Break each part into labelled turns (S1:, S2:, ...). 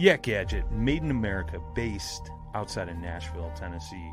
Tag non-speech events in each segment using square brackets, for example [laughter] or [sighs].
S1: Yak Gadget, made in America, based outside of Nashville, Tennessee.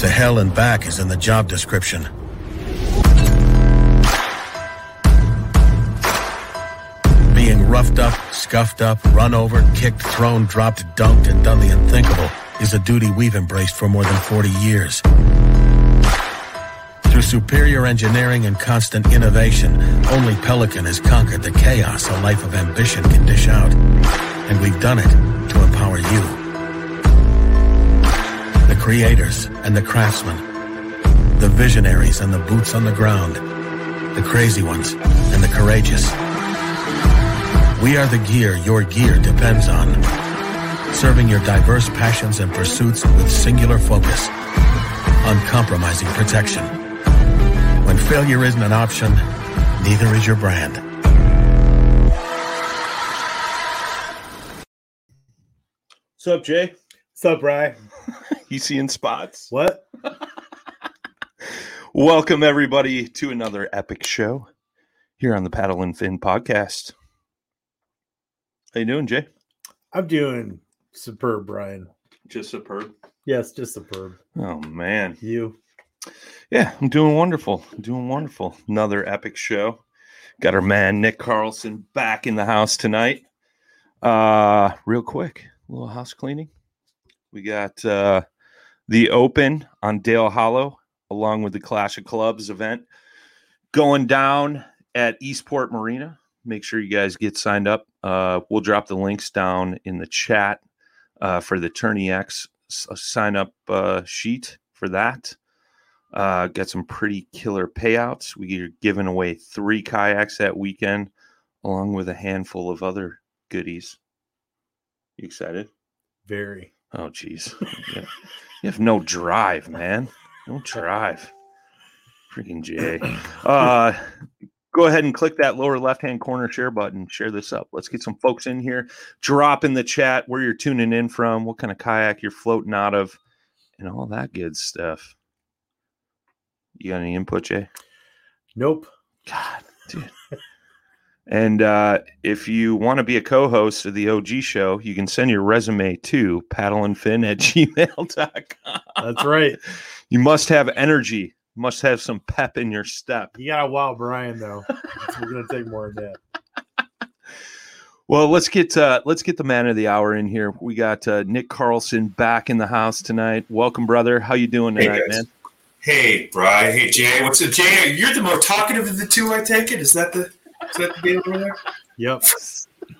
S2: To hell and back is in the job description. Being roughed up, scuffed up, run over, kicked, thrown, dropped, dunked, and done the unthinkable is a duty we've embraced for more than 40 years. Through superior engineering and constant innovation, only Pelican has conquered the chaos a life of ambition can dish out. And we've done it to empower you. The creators and the craftsmen. The visionaries and the boots on the ground. The crazy ones and the courageous. We are the gear your gear depends on. Serving your diverse passions and pursuits with singular focus. Uncompromising protection. When failure isn't an option, neither is your brand.
S1: What's up, Jay?
S3: What's up, Bri?
S1: You seeing spots?
S3: What? [laughs]
S1: Welcome, everybody, to another epic show here on the Paddle and Fin podcast. How you doing, Jay?
S3: I'm doing superb, Brian.
S1: Just superb.
S3: Yes, just superb.
S1: Oh, man.
S3: You?
S1: Yeah, I'm doing wonderful. I'm doing wonderful. Another epic show. Got our man Nick Carlson back in the house tonight. Uh real quick, a little house cleaning. We got uh the Open on Dale Hollow along with the Clash of Clubs event going down at Eastport Marina. Make sure you guys get signed up. Uh we'll drop the links down in the chat uh for the Tourney X s- sign up uh sheet for that. Uh, got some pretty killer payouts. We are giving away three kayaks that weekend, along with a handful of other goodies. You excited?
S3: Very.
S1: Oh, jeez. you, have, no drive, man. No drive. Freaking Jay. Uh, go ahead and click that lower left hand corner share button. Share this up. Let's get some folks in here. Drop in the chat where you're tuning in from, what kind of kayak you're floating out of, and all that good stuff. You got any input, Jay?
S3: Nope.
S1: God, dude. And uh, if you want to be a co-host of the OG show, you can send your resume to paddlenfin at [laughs] gmail.com.
S3: That's right.
S1: You must have energy. Must have some pep in your step.
S3: You got a wow Brian though. We're gonna take more of that.
S1: Well, let's get uh, let's get the man of the hour in here. We got uh, Nick Carlson back in the house tonight. Welcome, brother. How you doing
S4: Hey,
S1: tonight,
S4: guys.
S1: man?
S4: Hey, Brian. Hey, Jay. What's up, Jay? You're the more talkative of the two. I take it. Is that the is that the deal over there?
S3: Yep.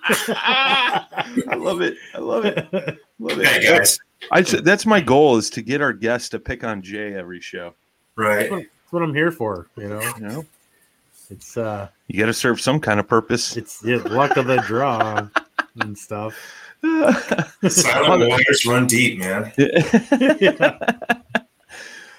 S1: I love it. I love it. [laughs] Love it.
S4: Hey, guys.
S1: I, that's my goal is to get our guests to pick on Jay every show.
S4: Right.
S3: That's what I'm here for. You know,
S1: You know,
S3: it's uh,
S1: you got to serve some kind of purpose.
S3: it's yeah, luck of the draw and stuff. [laughs]
S4: Silent waters run deep, man. [laughs]
S3: yeah.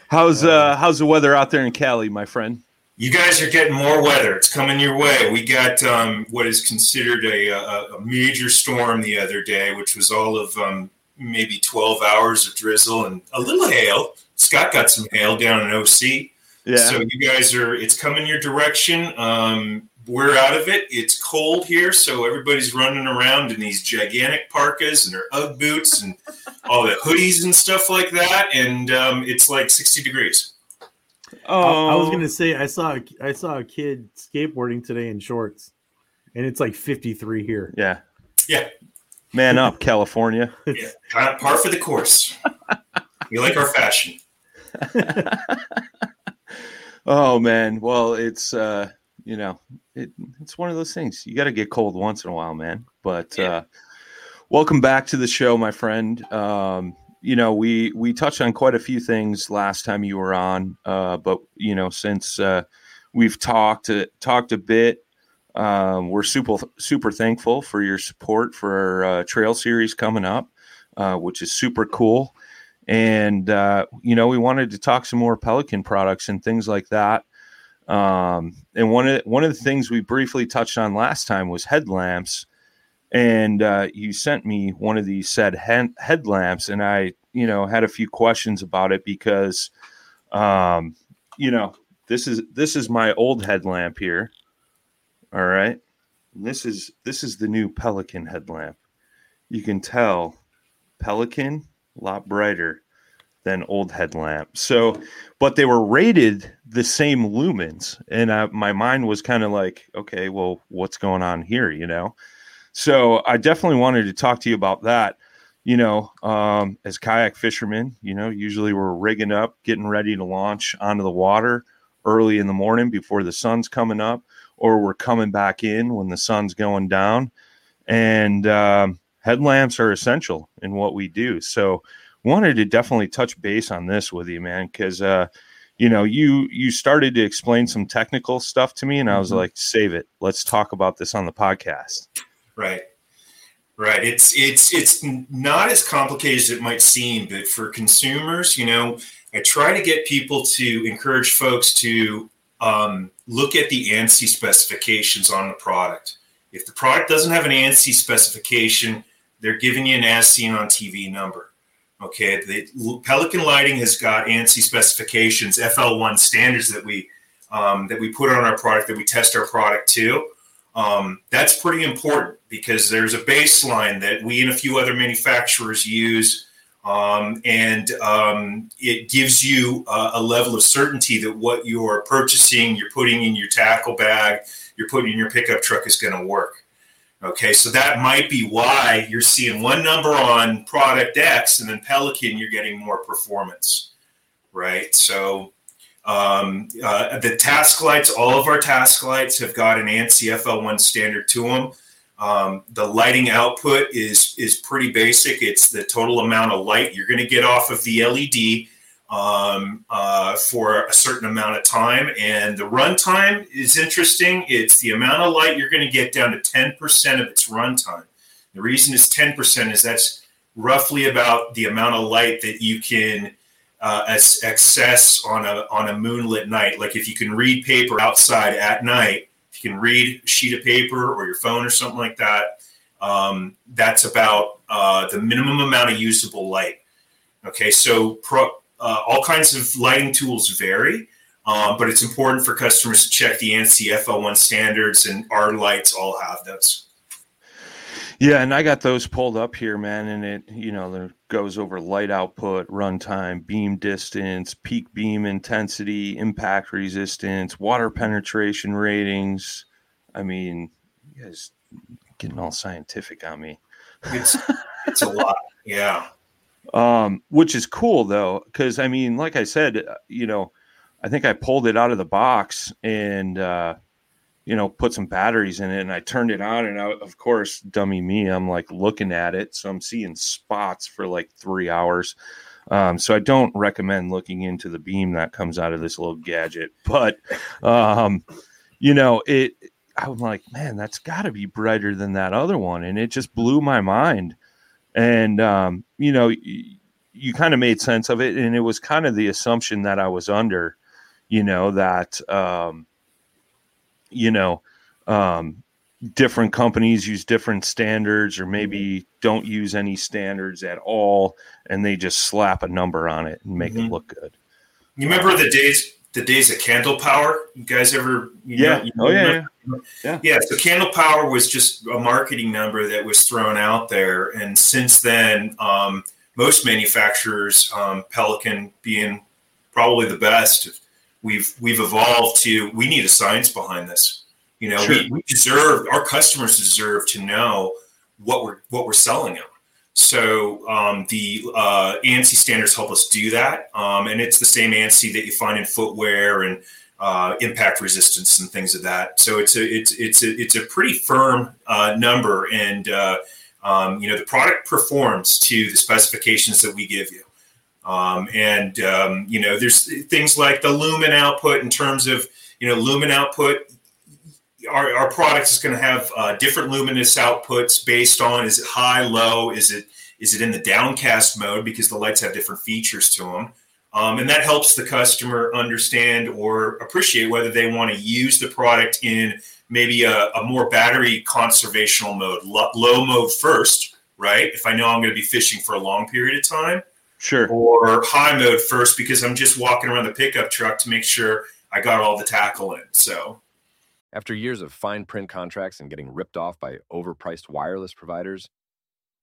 S1: how's uh how's the weather out there in Cali, my friend?
S4: You guys are getting more weather. It's coming your way. We got um, what is considered a, a, a major storm the other day, which was all of um, maybe 12 hours of drizzle and a little hail. Scott got some hail down in OC.
S1: Yeah.
S4: So you guys are it's coming your direction. Um, we're out of it. It's cold here, so everybody's running around in these gigantic parkas and their UGG boots and all the hoodies and stuff like that. And um, it's like 60 degrees.
S1: Oh,
S3: I, I was gonna say I saw a, I saw a kid skateboarding today in shorts, and it's like 53 here.
S1: yeah.
S4: Yeah,
S1: Man up, California. [laughs]
S4: yeah. Kind of par for the course. we like our fashion. [laughs]
S1: Oh man. Well, it's uh, you know, it, it's one of those things. You got to get cold once in a while, man. But
S4: Yeah.
S1: uh welcome back to the show, my friend. Um, you know, we we touched on quite a few things last time you were on, uh, but you know, since uh, we've talked uh, talked a bit, Um, we're super super thankful for your support for our uh, trail series coming up, uh, which is super cool. And uh, you know, we wanted to talk some more Pelican products and things like that. Um, and one of the, one of the things we briefly touched on last time was headlamps. And uh, you sent me one of these said he- headlamps, and I, you know, had a few questions about it because, um, you know, this is this is my old headlamp here. All right. And this is this is the new Pelican headlamp. You can tell Pelican a lot brighter than old headlamp. So, but they were rated the same lumens, and I, my mind was kind of like, okay, well, what's going on here? You know. So I definitely wanted to talk to you about that. You know, um, as kayak fishermen, you know, usually we're rigging up, getting ready to launch onto the water early in the morning before the sun's coming up, or we're coming back in when the sun's going down. And um, headlamps are essential in what we do. So, wanted to definitely touch base on this with you, man, because uh, you know you you started to explain some technical stuff to me, and I was
S4: Mhm.
S1: like, save it. Let's talk about this on the podcast.
S4: Right. Right. It's it's it's not as complicated as it might seem, but for consumers, you know, I try to get people to encourage folks to um, look at the ANSI specifications on the product. If the product doesn't have an ANSI specification, they're giving you an as seen on TV number. Okay, the Pelican Lighting has got ANSI specifications, FL1 standards that we um, that we put on our product that we test our product to. Um, that's pretty important because there's a baseline that we and a few other manufacturers use, um, and um, it gives you a, a level of certainty that what you're purchasing, you're putting in your tackle bag, you're putting in your pickup truck is going to work. Okay, so that might be why you're seeing one number on product X, and then Pelican, you're getting more performance, right? So um, uh, the task lights, all of our task lights have got an ANSI FL1 standard to them. Um, the lighting output is is pretty basic. It's the total amount of light you're going to get off of the LED um, uh, for a certain amount of time, and the runtime is interesting. It's the amount of light you're going to get down to 10% of its runtime. The reason it's 10% is that's roughly about the amount of light that you can uh, as access on a on a moonlit night. Like if you can read paper outside at night, if you can read a sheet of paper or your phone or something like that, um, that's about uh, the minimum amount of usable light. Okay, so pro, uh, all kinds of lighting tools vary, um, but it's important for customers to check the ANSI FL1 standards, and our lights all have those.
S1: Yeah, and I got those pulled up here, man, and it you know there goes over light output, runtime, beam distance, peak beam intensity, impact resistance, water penetration ratings. I mean, you guys getting all scientific on me.
S4: It's it's a lot, yeah.
S1: Um, which is cool though, because I mean, like I said, uh, you know, I think I pulled it out of the box and uh, you know put some batteries in it, and I turned it on, and I, of course, dummy me, I'm like looking at it, so I'm seeing spots for like three hours. Um, so I don't recommend looking into the beam that comes out of this little gadget, but um, you know it. I'm like, man, that's got to be brighter than that other one, and it just blew my mind and um, you know you, you kind of made sense of it and it was kind of the assumption that i was under you know that um, you know um, different companies use different standards or maybe don't use any standards at all and they just slap a number on it and make
S4: Mhm.
S1: it look good
S4: You remember the days the days of candle power? You guys ever? You
S1: yeah
S4: know- you
S1: oh yeah,
S4: remember-
S1: yeah
S4: Yeah, so candle power was just a marketing number that was thrown out there, and since then, um, most manufacturers, um, Pelican being probably the best, we've we've evolved to we need a science behind this. You know,
S1: Sure.
S4: we, we deserve our customers deserve to know what we're what we're selling them. So um, the uh, ANSI standards help us do that, um, and it's the same ANSI that you find in footwear and uh, impact resistance and things of that. So it's a it's it's a it's a pretty firm uh, number, and uh, um, you know the product performs to the specifications that we give you. Um, and um, you know there's things like the lumen output in terms of you know lumen output. our, our product is going to have uh, different luminous outputs based on is it high, low, is it is it in the downcast mode because the lights have different features to them. Um, and that helps the customer understand or appreciate whether they want to use the product in maybe a, a more battery conservational mode, low, low mode first, right? If I know I'm going to be fishing for a long period of time,
S1: Sure.
S4: or high mode first because I'm just walking around the pickup truck to make sure I got all the tackle in. So
S5: After years of fine print contracts and getting ripped off by overpriced wireless providers,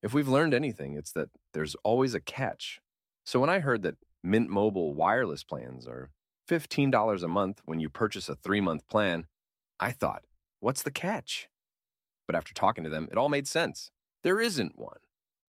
S5: if we've learned anything, it's that there's always a catch. So when I heard that Mint Mobile wireless plans are $15 a month when you purchase a three month plan, I thought, what's the catch? But after talking to them, it all made sense. There isn't one.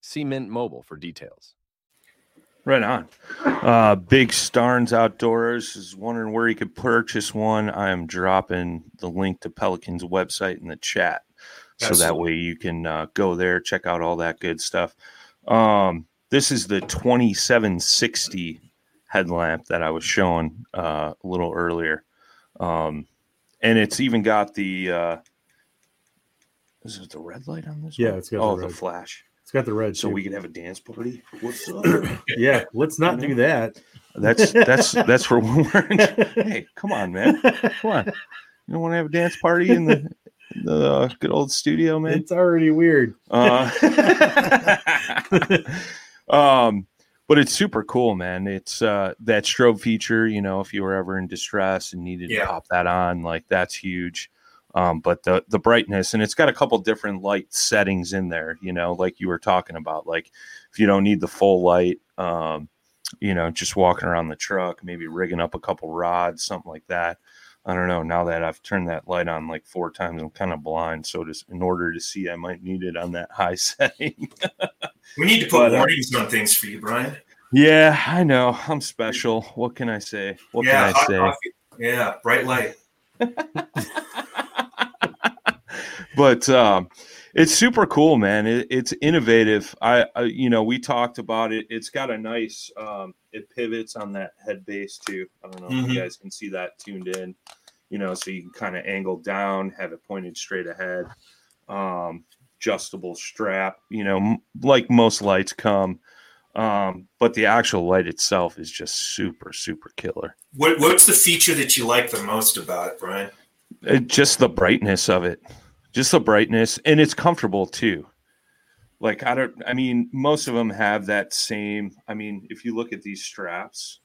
S5: See Mint Mobile for details.
S1: Right on. Uh, Big Starnes Outdoors is wondering where you could purchase one. I am dropping the link to Pelican's website in the chat. So that way you can uh, go there, check out all that good stuff. Um, this is the 2760 headlamp that I was showing uh, a little earlier. Um, and it's even got the, uh, is it the red light on this?
S3: Yeah,
S1: one?
S3: it's got the
S1: oh, the
S3: red.
S1: flash.
S3: It's got the red.
S1: So
S3: too.
S1: we can have a dance party. What's up? [coughs]
S3: yeah, let's not do that.
S1: That's that's [laughs] that's for when we're in. Hey, come on, man. Come on. You don't want to have a dance party in the, the uh, good old studio, man?
S3: It's already weird.
S1: Uh, [laughs] um, but it's super cool, man. It's uh, that strobe feature. You know, if you were ever in distress and needed
S4: Yeah.
S1: to pop that on, like that's huge. Um, but the the brightness and it's got a couple different light settings in there. You know, like you were talking about, like if you don't need the full light, um, you know, just walking around the truck, maybe rigging up a couple rods, something like that. I don't know. Now that I've turned that light on like four times, I'm kind of blind. So just in order to see, I might need it on that [laughs] high setting.
S4: we need to put
S1: But, uh,
S4: warnings on things for you, Brian.
S1: yeah, I know. I'm special. What can I say? What
S4: yeah,
S1: can I
S4: hot
S1: say?
S4: coffee. Yeah, bright light. [laughs]
S1: but um, it's super cool, man. It, it's innovative. I, I, you know, we talked about it. It's got a nice. Um, it pivots on that head base too. I don't know if
S4: Mhm.
S1: you guys can see that tuned in. You know, so you can kind of angle down, have it pointed straight ahead. Um, adjustable strap. You know, m- like most lights come. Um, but the actual light itself is just super, super killer.
S4: What, what's the feature that you like the most about it, Brian?
S1: It, just the brightness of it just the brightness and it's comfortable too. Like i don't i mean most of them have that same i mean if you look at these straps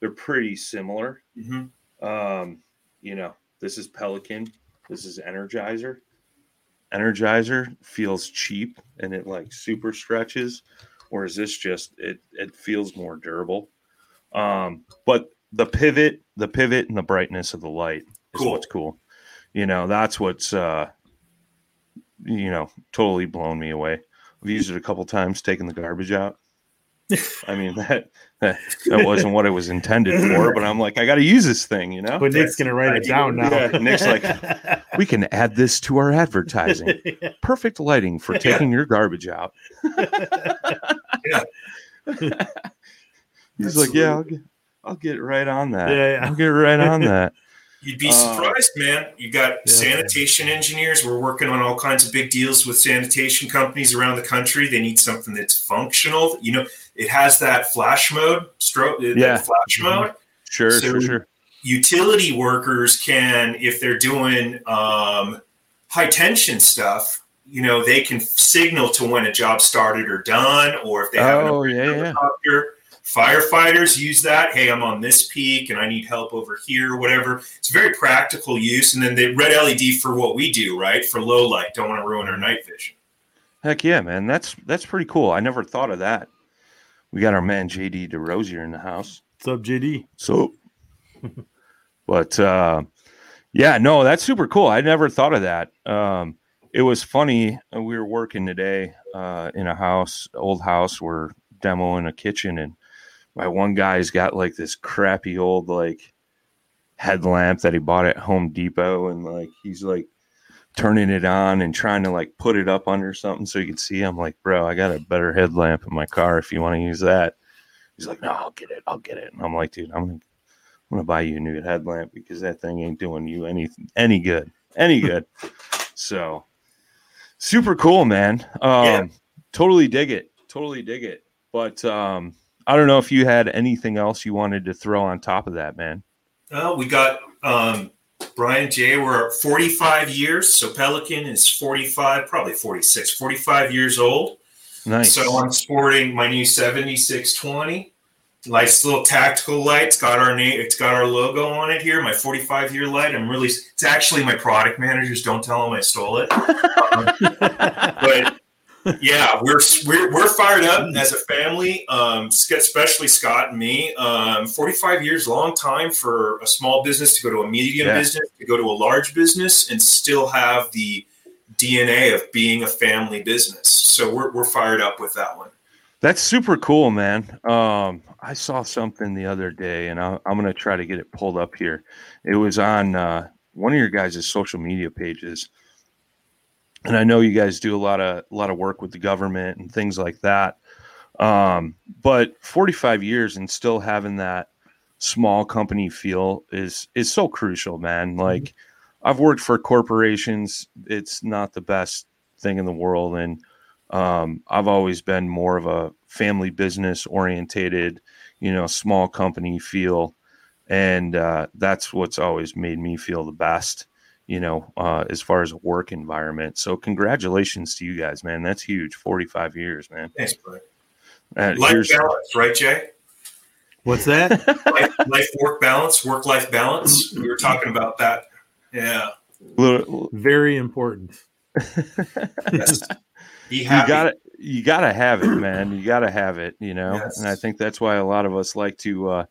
S1: they're pretty similar.
S4: Mm-hmm.
S1: um you know this is pelican this is energizer. Energizer feels cheap and it like super stretches whereas this just it it feels more durable? Um but the pivot the pivot and the brightness of the light is
S4: Cool.
S1: what's cool. You know that's what's uh you know totally blown me away. I've used it a couple times taking the garbage out. I mean that that, that wasn't what it was intended for but i'm like i gotta use this thing you know?
S3: But Nick's gonna write it down now.
S1: Yeah, Nick's like, we can add this to our advertising. [laughs] Perfect lighting for taking your garbage out.
S4: Yeah.
S1: he's like yeah I'll get, I'll get right on that.
S3: Yeah, yeah.
S1: i'll get right on that
S4: You'd be
S1: Uh,
S4: surprised, man. You got
S3: Yeah.
S4: sanitation engineers. We're working on all kinds of big deals with sanitation companies around the country. They need something that's functional. You know, it has that flash mode, strobe, that
S1: Yeah.
S4: flash
S3: Mhm.
S4: mode.
S1: sure
S4: So-
S1: sure sure
S4: Utility workers can, if they're doing um, high tension stuff, you know, they can signal to when a job started or done, or if they have an
S1: oh yeah yeah
S4: helicopter. Firefighters use that. Hey, I'm on this peak and I need help over here, whatever. It's very practical use. And then the red LED for what we do, right? For low light. Don't want to ruin our night vision.
S1: heck yeah man that's that's pretty cool i never thought of that we got our man jd DeRosier in the house
S3: What's up, JD?
S1: So, but uh, Yeah, no, that's super cool. I never thought of that. Um, it was funny. uh, We were working today uh, in a house, old house. We're demoing a kitchen, and my one guy's got like this crappy old like headlamp that he bought at Home Depot, and like he's like turning it on and trying to like put it up under something so you can see. I'm like, bro, I got a better headlamp in my car if you want to use that. He's like, no, I'll get it. I'll get it. And I'm like, dude, I'm gonna, I'm gonna buy you a new headlamp because that thing ain't doing you any any good, any [laughs] good. so super cool, man. Um,
S4: Yeah.
S1: totally dig it. Totally dig it. But um, I don't know if you had anything else you wanted to throw on top of that, man.
S4: Well, we got um, Brian J. We're 45 years. So Pelican is 45, probably 46, 45 years old.
S1: Nice.
S4: So I'm sporting my new 7620. Nice little tactical light. It's got our name. It's got our logo on it here. My 45 year light. I'm really. It's actually my product managers. Don't tell them I stole it. [laughs] but yeah, we're we're we're fired up as a family. Um, especially Scott and me. Um, 45 years, long time for a small business to go to a medium
S1: Yeah.
S4: business, to go to a large business, and still have the DNA of being a family business. So we're we're fired up with that one.
S1: That's super cool, man. Um, I saw something the other day, and I, I'm gonna try to get it pulled up here. It was on uh, one of your guys' social media pages, and I know you guys do a lot of a lot of work with the government and things like that. Um, but 45 years and still having that small company feel is is so crucial, man. Like I've worked for corporations; it's not the best thing in the world, and um, I've always been more of a family business orientated, you know, small company feel. And uh, that's what's always made me feel the best, you know, uh, as far as work environment. So, congratulations to you guys, man. That's huge. 45 years, man.
S4: Thanks, Brian.
S1: Uh,
S4: Life balance, right, Jay?
S3: What's that? [laughs]
S4: Life, life work balance, work life balance. We were talking about that. Yeah.
S3: Very important. [laughs]
S4: Yes.
S1: You got it. you got to have it, man. You got to have it, you know.
S4: Yes.
S1: And I think that's why a lot of us like to uh,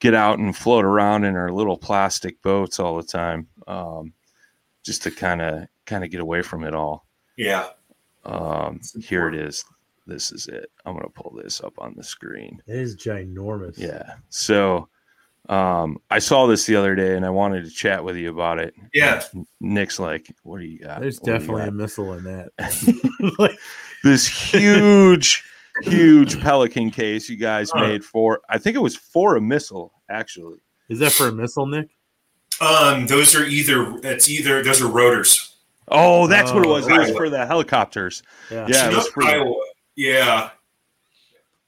S1: get out and float around in our little plastic boats all the time, um, just to kind of kind of get away from it all.
S4: Yeah.
S1: Um, here it is. This is it. I'm gonna pull this up on the screen.
S3: It is ginormous.
S1: Yeah. So um, I saw this the other day, and I wanted to chat with you about it.
S4: Yeah.
S1: Nick's like, "What do you got?"
S3: There's
S1: What
S3: definitely
S1: got?"
S3: a missile in that. [laughs] [laughs] like,
S1: this huge, huge Pelican case you guys
S4: Huh.
S1: made for. I think it was for a missile, actually.
S3: is that for a missile, Nick?
S4: Um, those are either it's either those are rotors.
S1: Oh, that's what it
S3: Oh,
S1: was. It was for the helicopters.
S3: Yeah.
S1: Yeah, it was
S4: Chinook, Iowa. Yeah.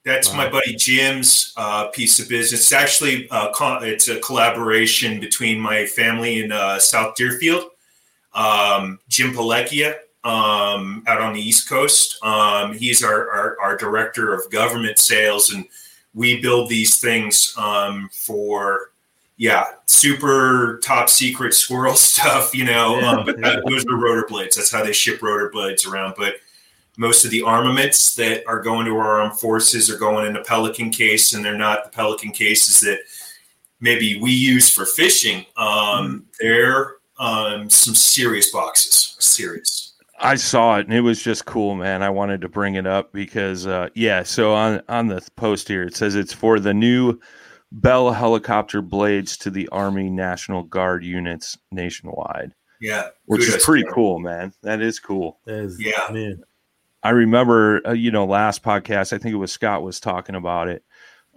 S4: That's my buddy Jim's uh, piece of business. It's actually uh, co- it's a collaboration between my family in uh, South Deerfield, um, Jim Palekia, um, out on the East Coast. Um, he's our, our our director of government sales, and we build these things um, for yeah, super top secret squirrel [laughs] stuff, you know.
S3: Yeah,
S4: um, but that, those are rotor blades. That's how they ship rotor blades around. But most of the armaments that are going to our armed forces are going in a Pelican case, and they're not the Pelican cases that maybe we use for fishing. Um, they're um, some serious boxes, serious.
S1: I saw it and it was just cool, man. I wanted to bring it up because, uh, yeah. So on on the post here, it says it's for the new Bell helicopter blades to the Army National Guard units nationwide,
S4: Yeah,
S1: which is pretty
S4: to
S1: cool, man. That is cool.
S3: That is,
S4: Yeah.
S3: man.
S1: I remember, uh, you know, last podcast, I think it was Scott was talking about it.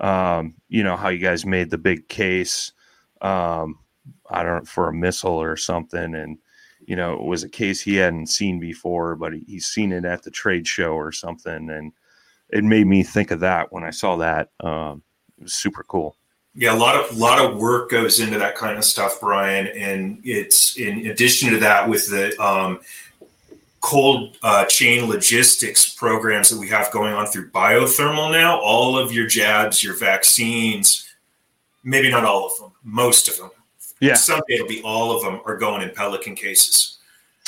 S1: Um, you know, how you guys made the big case, um, I don't know, for a missile or something. And, you know, it was a case he hadn't seen before, but he, he's seen it at the trade show or something. And it made me think of that when I saw that. Um, it was super cool.
S4: Yeah, a lot of lot of work goes into that kind of stuff, Brian. And it's in addition to that, with the um, cold uh, chain logistics programs that we have going on through biothermal now. All of your jabs, your vaccines, maybe not all of them, most of them.
S1: Yeah.
S4: someday it'll be all of them are going in Pelican cases.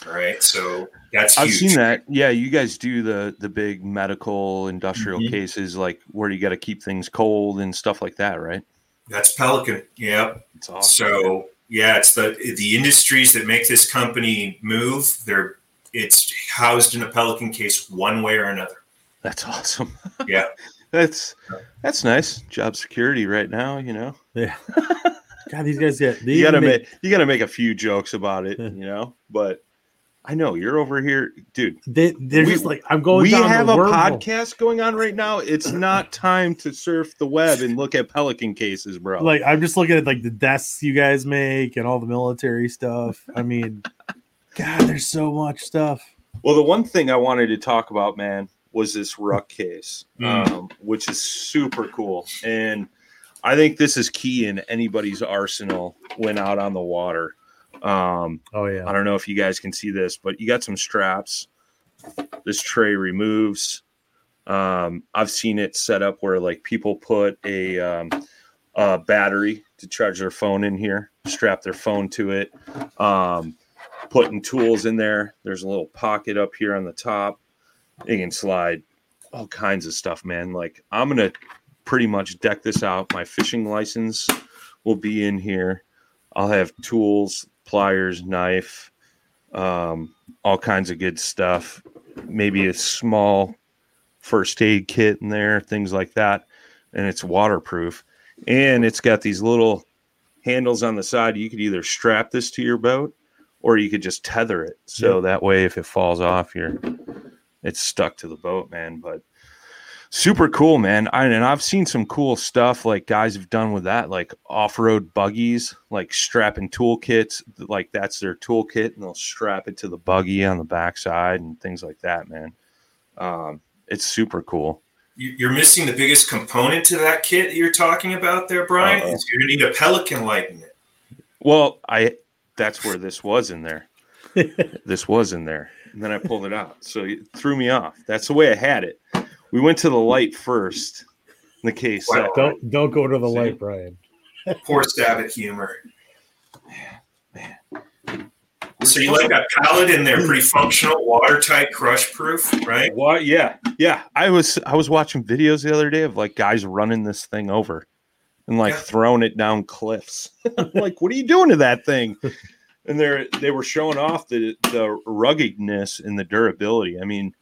S4: All right, so that's
S1: I've
S4: huge.
S1: seen that. Yeah, you guys do the the big medical industrial
S4: Mhm.
S1: cases, like where you got to keep things cold and stuff like that, right?
S4: That's Pelican. Yeah.
S1: It's awesome.
S4: So Yeah, it's the the industries that make this company move. They're it's housed in a Pelican case one way or another.
S1: That's awesome. [laughs]
S4: Yeah.
S1: that's that's nice. Job security right now, you know.
S6: Yeah. [laughs] God, these guys get.
S1: You gotta
S6: even
S1: make you gotta make a few jokes about it, [laughs] you know. But I know you're over here, dude.
S6: They, they're
S1: We-
S6: just like I'm going.
S1: we have a
S6: wormhole.
S1: podcast going on right now. It's [clears throat] not time to surf the web and look at pelican cases, bro.
S6: Like I'm just looking at like the desks you guys make and all the military stuff. I mean, [laughs] God, there's so much stuff.
S1: well, the one thing I wanted to talk about, man, was this ruck case,
S4: Mm.
S1: um, which is super cool, and I think this is key in anybody's arsenal when out on the water. Um,
S6: Oh yeah.
S1: I don't know if you guys can see this, but you got some straps. This tray removes. Um, I've seen it set up where like people put a, um, a battery to charge their phone in here, strap their phone to it, um, putting tools in there. There's a little pocket up here on the top. You can slide all kinds of stuff, man. Like I'm gonna pretty much deck this out. My fishing license will be in here. I'll have tools, pliers, knife, um, all kinds of good stuff. Maybe a small first aid kit in there, things like that. And it's waterproof. And it's got these little handles on the side. You could either strap this to your boat or you could just tether it. So that way, if it falls off, you're it's stuck to the boat, man. But super cool, man. I, and I've seen some cool stuff like guys have done with that, like off road buggies, like strapping toolkits, like that's their toolkit, and they'll strap it to the buggy on the backside and things like that, man. Um, it's super cool.
S4: You- You're missing the biggest component to that kit that you're talking about there, Brian.
S1: Uh-oh.
S4: Is you're gonna need a Pelican light in it.
S1: Well, I that's where this was in there. [laughs] this was in there. And then I pulled it out. So it threw me off. That's the way I had it. We went to the light first. in The case.
S4: Wow.
S1: So,
S6: Don't don't go to the
S1: See?
S6: light, Brian.
S4: Poor stab at humor. So you like that pallet in there, pretty functional, watertight, crush proof, right?
S1: What? Yeah, yeah. I was I was watching videos the other day of like guys running this thing over and like
S4: Yeah.
S1: throwing it down cliffs. [laughs] I'm like, what are you doing to that thing? [laughs] And they're they were showing off the the ruggedness and the durability. I mean,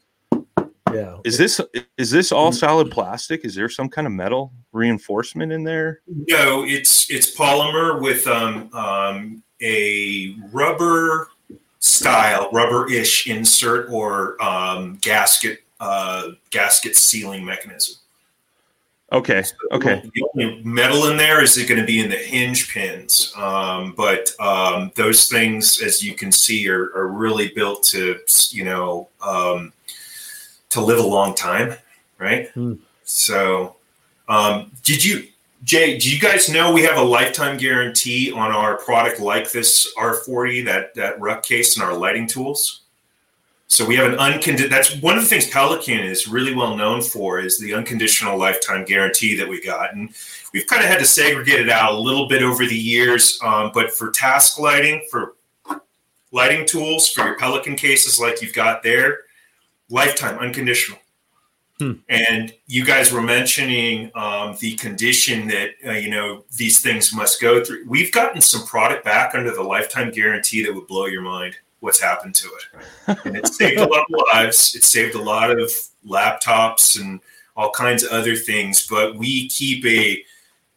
S6: Yeah.
S1: is this is this all solid plastic? Is there some kind of metal reinforcement in there?
S4: No, it's it's polymer with um, um, a rubber style, rubber-ish insert or um, gasket uh, gasket sealing mechanism.
S1: Okay, okay.
S4: The only metal in there is it going to be in the hinge pins, um, but um, those things, as you can see, are, are really built to you know um, to live a long time, right?
S6: Hmm.
S4: So, um, did you, Jay? Do you guys know we have a lifetime guarantee on our product like this R40 that that ruck case and our lighting tools? So we have an unconditional. That's one of the things Pelican is really well known for is the unconditional lifetime guarantee that we got, and we've kind of had to segregate it out a little bit over the years. Um, but for task lighting, for lighting tools, for your Pelican cases like you've got there, lifetime unconditional.
S6: Hmm.
S4: And you guys were mentioning um, the condition that uh, you know these things must go through. We've gotten some product back under the lifetime guarantee that would blow your mind. What's happened to it? and it saved a lot of lives. It saved a lot of laptops and all kinds of other things. But we keep a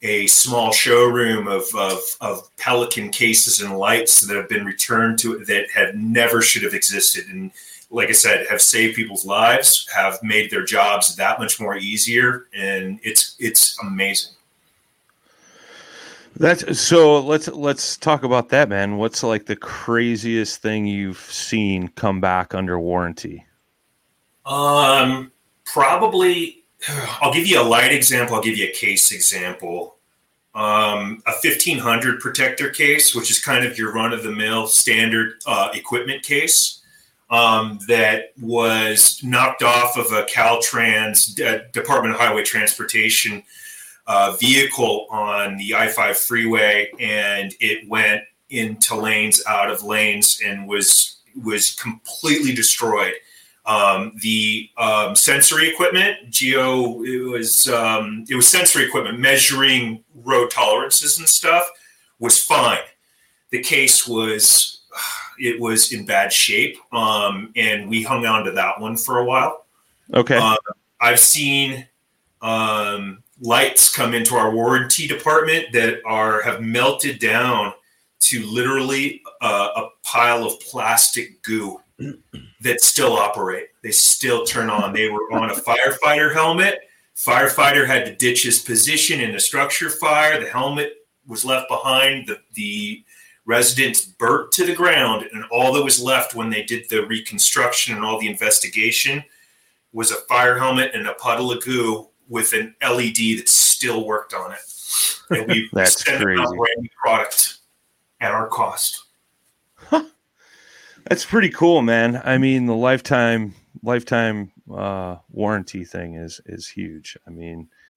S4: a small showroom of, of, of Pelican cases and lights that have been returned to it that have never should have existed. And like I said, have saved people's lives, have made their jobs that much more easier, and it's it's amazing.
S1: That's so. Let's let's talk about that, man. What's like the craziest thing you've seen come back under warranty?
S4: Um, probably. [sighs] I'll give you a light example. I'll give you a case example. Um, a 1500 protector case, which is kind of your run of the mill standard uh, equipment case, um, that was knocked off of a Caltrans uh, Department of Highway Transportation uh, vehicle on the I 5 freeway, and it went into lanes out of lanes and was was completely destroyed. Um, the um, sensory equipment geo it was um, it was sensory equipment measuring road tolerances and stuff was fine. The case was it was in bad shape, um, and we hung on to that one for a while.
S1: Okay.
S4: Uh, I've seen um, lights come into our warranty department that are have melted down to literally uh, a pile of plastic goo [clears throat] that still operate. They still turn on. They were on a firefighter helmet. Firefighter had to ditch his position in a structure fire. The helmet was left behind. The, the residents burnt to the ground, and all that was left when they did the reconstruction and all the investigation was a fire helmet and a puddle of goo with an LED that still worked on it. And we [laughs]
S1: That's
S4: sent
S1: crazy.
S4: out brand new product at our cost.
S1: That's pretty cool, man. I mean, the lifetime lifetime uh, warranty thing is is huge. I mean,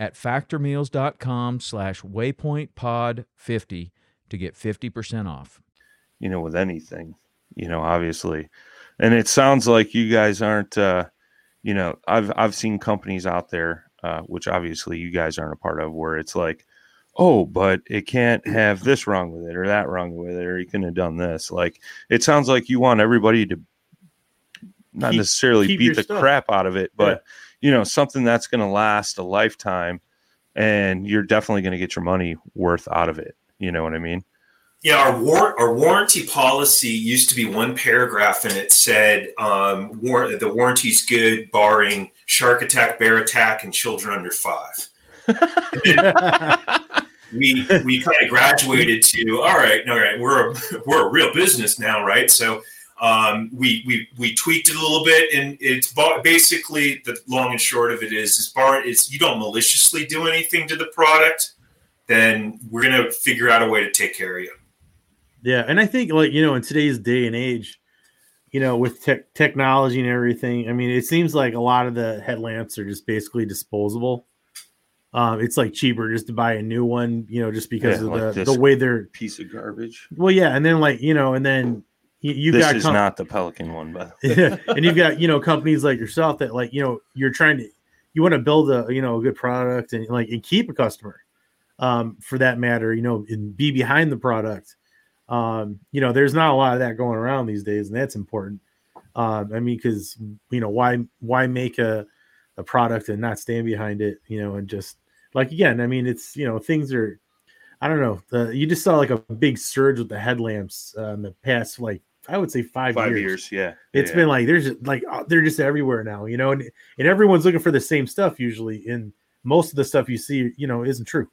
S7: at factormeals.com slash waypointpod50 to get 50% off.
S1: you know, with anything, you know, obviously. And it sounds like you guys aren't uh, you know, I've I've seen companies out there, uh, which obviously you guys aren't a part of, where it's like, oh, but it can't have this wrong with it or that wrong with it, or you couldn't have done this. Like it sounds like you want everybody to not
S6: Keep-
S1: necessarily
S6: keep
S1: beat the
S6: stuff.
S1: crap out of it, but you know, something that's gonna last a lifetime and you're definitely gonna get your money worth out of it. You know what I mean?
S4: Yeah, our war our warranty policy used to be one paragraph, and it said um, war- the warranty's good, barring shark attack, bear attack, and children under five. [laughs] we we kind of graduated to all right, all right, we're a, we're a real business now, right? So um, we we we tweaked it a little bit, and it's basically the long and short of it is is bar is you don't maliciously do anything to the product, then we're gonna figure out a way to take care of you.
S6: Yeah, and I think like you know in today's day and age, you know with tech technology and everything, I mean it seems like a lot of the headlamps are just basically disposable. Um, it's like cheaper just to buy a new one, you know, just because
S1: Yeah,
S6: of
S1: like
S6: the
S1: this.
S6: the way they're.
S1: Piece of garbage.
S6: Well, yeah, and then like you know, and then you, you've
S1: this
S6: got
S1: is
S6: com-
S1: not the Pelican one, but [laughs]
S6: and you've got you know companies like yourself that like you know you're trying to you want to build a you know a good product and like and keep a customer um for that matter you know and be behind the product. Um you know there's not a lot of that going around these days and that's important. Um i mean because you know why why make a a product and not stand behind it you know and just like again i mean it's you know things are i don't know the, you just saw like a big surge with the headlamps uh, in the past like i would say five,
S1: five
S6: years
S1: years. Yeah,
S6: it's
S1: yeah.
S6: been like there's like uh, they're just everywhere now, you know, and and everyone's looking for the same stuff usually. And most of the stuff you see, you know, isn't true.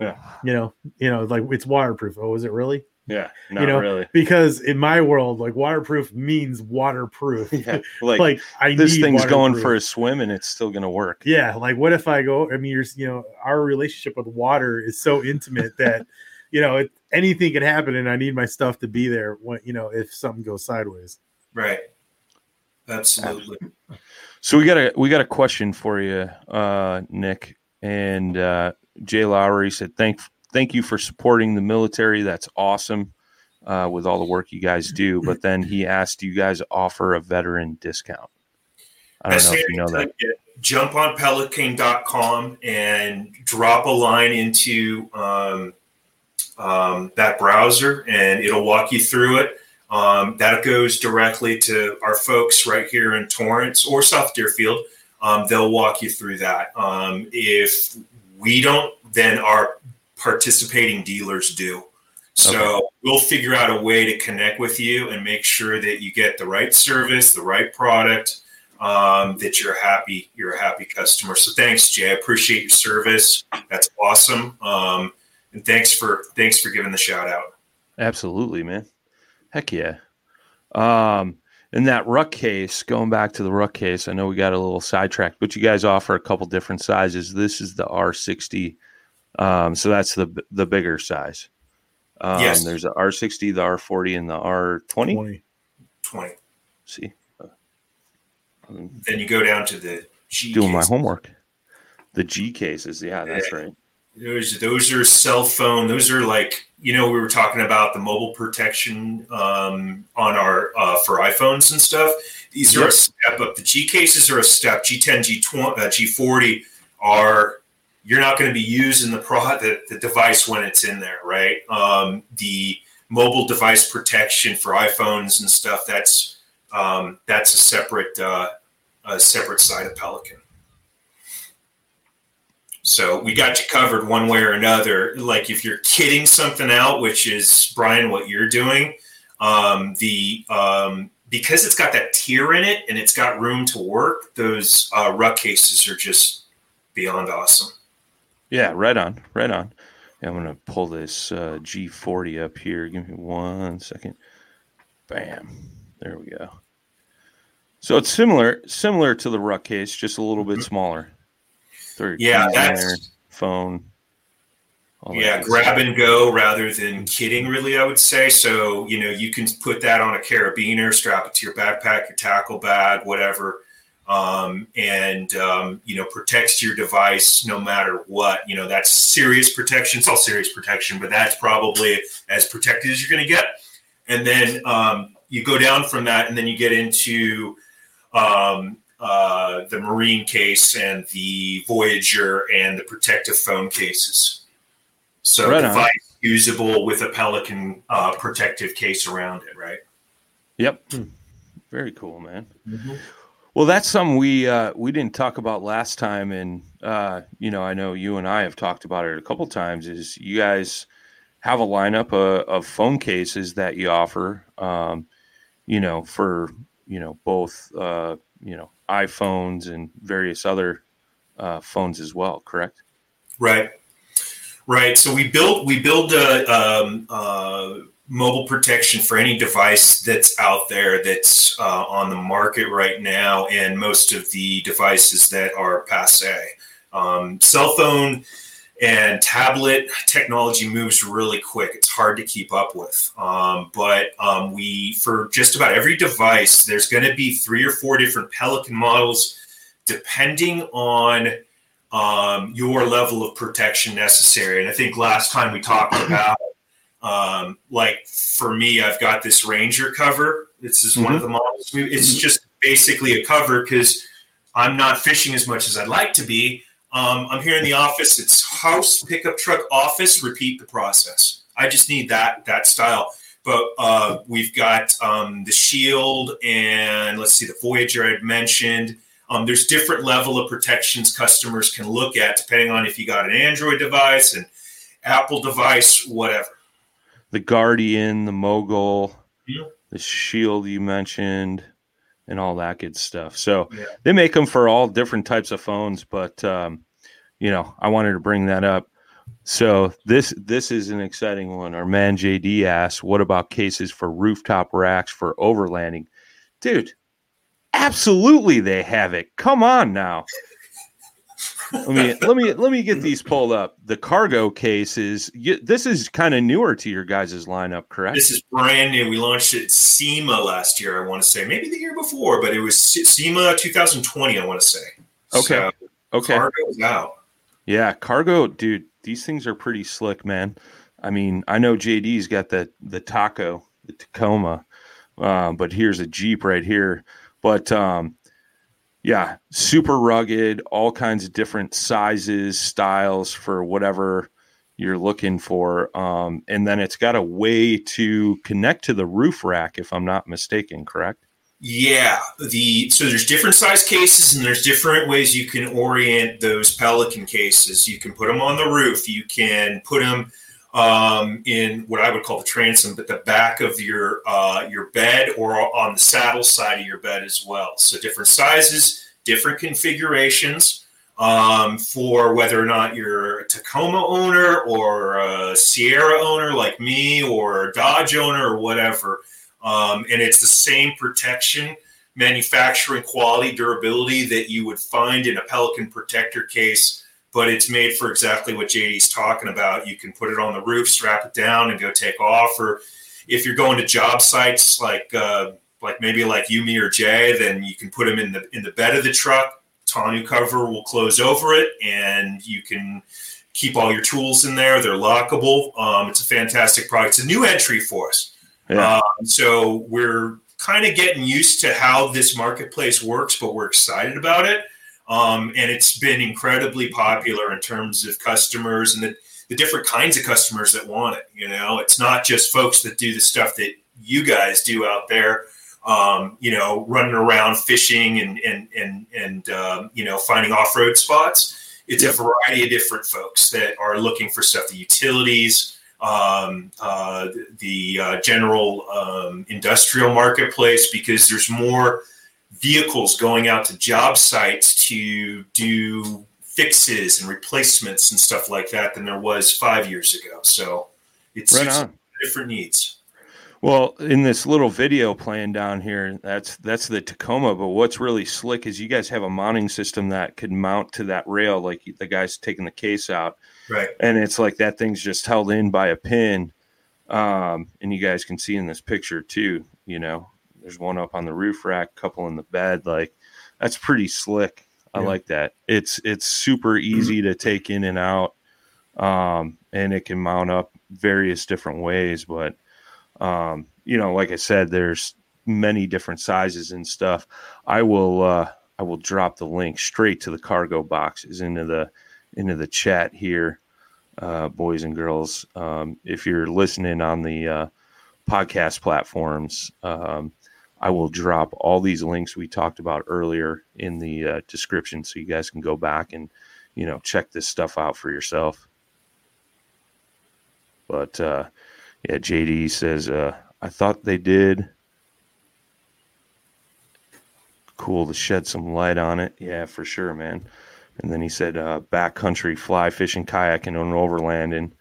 S1: Yeah.
S6: You know, you know, like it's waterproof. Oh, is it really?
S1: yeah, not
S6: you know,
S1: really.
S6: Because in my world, like waterproof means waterproof. [laughs]
S1: Yeah, [laughs]
S6: like,
S1: like,
S6: I
S1: this thing's going for a swim and it's still gonna work.
S6: yeah. Like what if I go? I mean, you're you know, our relationship with water is so intimate that [laughs] you know it, anything can happen, and I need my stuff to be there when you know if something goes sideways.
S4: Right. Absolutely. [laughs]
S1: So we got a we got a question for you, uh, Nick and uh, Jay Lowry said thank thank you for supporting the military. That's awesome uh, with all the work you guys do. But then he asked, do you guys offer a veteran discount? I don't know if you know that.
S4: Jump on pelican.com and drop a line into um, um, that browser and it'll walk you through it. Um, that goes directly to our folks right here in Torrance or South Deerfield. Um, they'll walk you through that. Um, if we don't, then our participating dealers do. So we'll figure out a way to connect with you and make sure that you get the right service, the right product, um, that you're happy you're a happy customer. So thanks, Jay. I appreciate your service. That's awesome. Um, and thanks for thanks for giving the shout out.
S1: Absolutely, man. Heck yeah. Um, in that ruck case, going back to the ruck case, I know we got a little sidetracked, but you guys offer a couple different sizes. This is the R60, um, so that's the the bigger size. Um,
S4: Yes.
S1: There's the R60, the R40, and the R20.
S6: 20.
S4: Twenty.
S1: See,
S4: Then you go down to the G.
S1: doing my
S4: case.
S1: homework. The G cases, yeah, that's right.
S4: Those those are cell phone. Those are like you know we were talking about the mobile protection um, on our uh, for iPhones and stuff. These are a step up. The G cases are a step. G10, G20, uh, G40 are you're not going to be using the pro the, the device when it's in there, right? Um, the mobile device protection for iPhones and stuff. That's um, that's a separate uh, a separate side of Pelican. So we got you covered one way or another. Like if you're kidding something out, which is Brian, what you're doing, um, the um, because it's got that tier in it and it's got room to work. Those uh, ruck cases are just beyond awesome.
S1: Yeah, right on, right on. Yeah, I'm gonna pull this uh, G40 up here. Give me one second. Bam. There we go. So it's similar, similar to the ruck case, just a little bit smaller.
S4: Mm-hmm. Yeah, that's-
S1: phone.
S4: Yeah, grab
S1: stuff.
S4: and go rather than kidding, really, I would say. So, you know, you can put that on a carabiner, strap it to your backpack, your tackle bag, whatever, um, and, um, you know, protects your device no matter what. You know, that's serious protection. It's all serious protection, but that's probably as protected as you're going to get. And then um, you go down from that, and then you get into um, uh, the Marine case and the Voyager and the protective phone cases. So
S1: Right
S4: device usable with a Pelican uh, protective case around it, right?
S1: Yep. Very cool, man. Well, that's something we uh, we didn't talk about last time, and uh, you know, I know you and I have talked about it a couple times. Is you guys have a lineup of, of phone cases that you offer, um, you know, for you know both uh, you know iPhones and various other uh, phones as well. Correct?
S4: Right, right. So we build we build a um, uh, mobile protection for any device that's out there that's uh, on the market right now, and most of the devices that are passe. Um, cell phone and tablet technology moves really quick. It's hard to keep up with. Um, but um, we, for just about every device, there's going to be three or four different Pelican models, depending on um, your level of protection necessary. And I think last time we talked [clears throat] about, um, like for me, I've got this Ranger cover. This is one of the models. It's just basically a cover because I'm not fishing as much as I'd like to be. Um, I'm here in the office. It's house, pickup truck, office. Repeat the process. I just need that that style. But uh, we've got um, the Shield and let's see the Voyager I'd mentioned. Um, there's different level of protections customers can look at depending on if you got an Android device, an Apple device, whatever.
S1: The Guardian, the Mogul,
S4: Yeah.
S1: the Shield you mentioned, and all that good stuff. So
S4: Yeah.
S1: they make them for all different types of phones, but um, you know, I wanted to bring that up. So this this is an exciting one. Our man JD asks, "What about cases for rooftop racks for overlanding?" Dude, absolutely they have it. Come on now. Let me let me let me get these pulled up. The cargo cases. You, this is kind of newer to your guys' lineup, correct?
S4: This is brand new. We launched it SEMA last year, I want to say. Maybe the year before, but it was SEMA 2020, I want to say.
S1: Okay.
S4: So,
S1: okay.
S4: Cargo's out.
S1: Yeah, cargo, dude. These things are pretty slick, man. I mean, I know JD's got the the Taco, the Tacoma, uh, but here's a Jeep right here. But um, yeah, super rugged, all kinds of different sizes, styles for whatever you're looking for. Um, and then it's got a way to connect to the roof rack, if I'm not mistaken. Correct?
S4: Yeah, the so there's different size cases and there's different ways you can orient those Pelican cases. You can put them on the roof. You can put them um, in what I would call the transom, but the back of your uh, your bed or on the saddle side of your bed as well. So different sizes, different configurations um, for whether or not you're a Tacoma owner or a Sierra owner like me or a Dodge owner or whatever. Um, and it's the same protection, manufacturing quality, durability that you would find in a Pelican protector case, but it's made for exactly what JD's talking about. You can put it on the roof, strap it down, and go take off. Or if you're going to job sites like uh, like maybe like Yumi or Jay, then you can put them in the in the bed of the truck. Tonneau cover will close over it, and you can keep all your tools in there. They're lockable. Um, it's a fantastic product. It's a new entry for us.
S1: Yeah.
S4: Um, so we're kind of getting used to how this marketplace works, but we're excited about it. Um, and it's been incredibly popular in terms of customers and the, the different kinds of customers that want it. You know, it's not just folks that do the stuff that you guys do out there. Um, you know, running around fishing and and and and um, you know finding off road spots. It's a variety of different folks that are looking for stuff. The utilities, um, uh, the uh, general um, industrial marketplace because there's more vehicles going out to job sites to do fixes and replacements and stuff like that than there was five years ago. So it's,
S1: Right
S4: it's different needs.
S1: Well, in this little video playing down here, that's that's the Tacoma. But what's really slick is you guys have a mounting system that could mount to that rail, like the guy's taking the case out,
S4: Right.
S1: and it's like that thing's just held in by a pin. Um, and you guys can see in this picture too. You know, there's one up on the roof rack, couple in the bed. Like that's pretty slick. I
S6: Yeah.
S1: like that. It's it's super easy to take in and out, um, and it can mount up various different ways. But um, you know, like I said, there's many different sizes and stuff. I will uh, I will drop the link straight to the cargo boxes into the into the chat here, uh, boys and girls. Um, if you're listening on the uh, podcast platforms, um, I will drop all these links we talked about earlier in the uh, description, so you guys can go back and you know check this stuff out for yourself. But uh, yeah, JD says uh, I thought they did. Cool to shed some light on it. Yeah, for sure, man. And then he said, uh, backcountry fly fishing, kayaking, and overland. And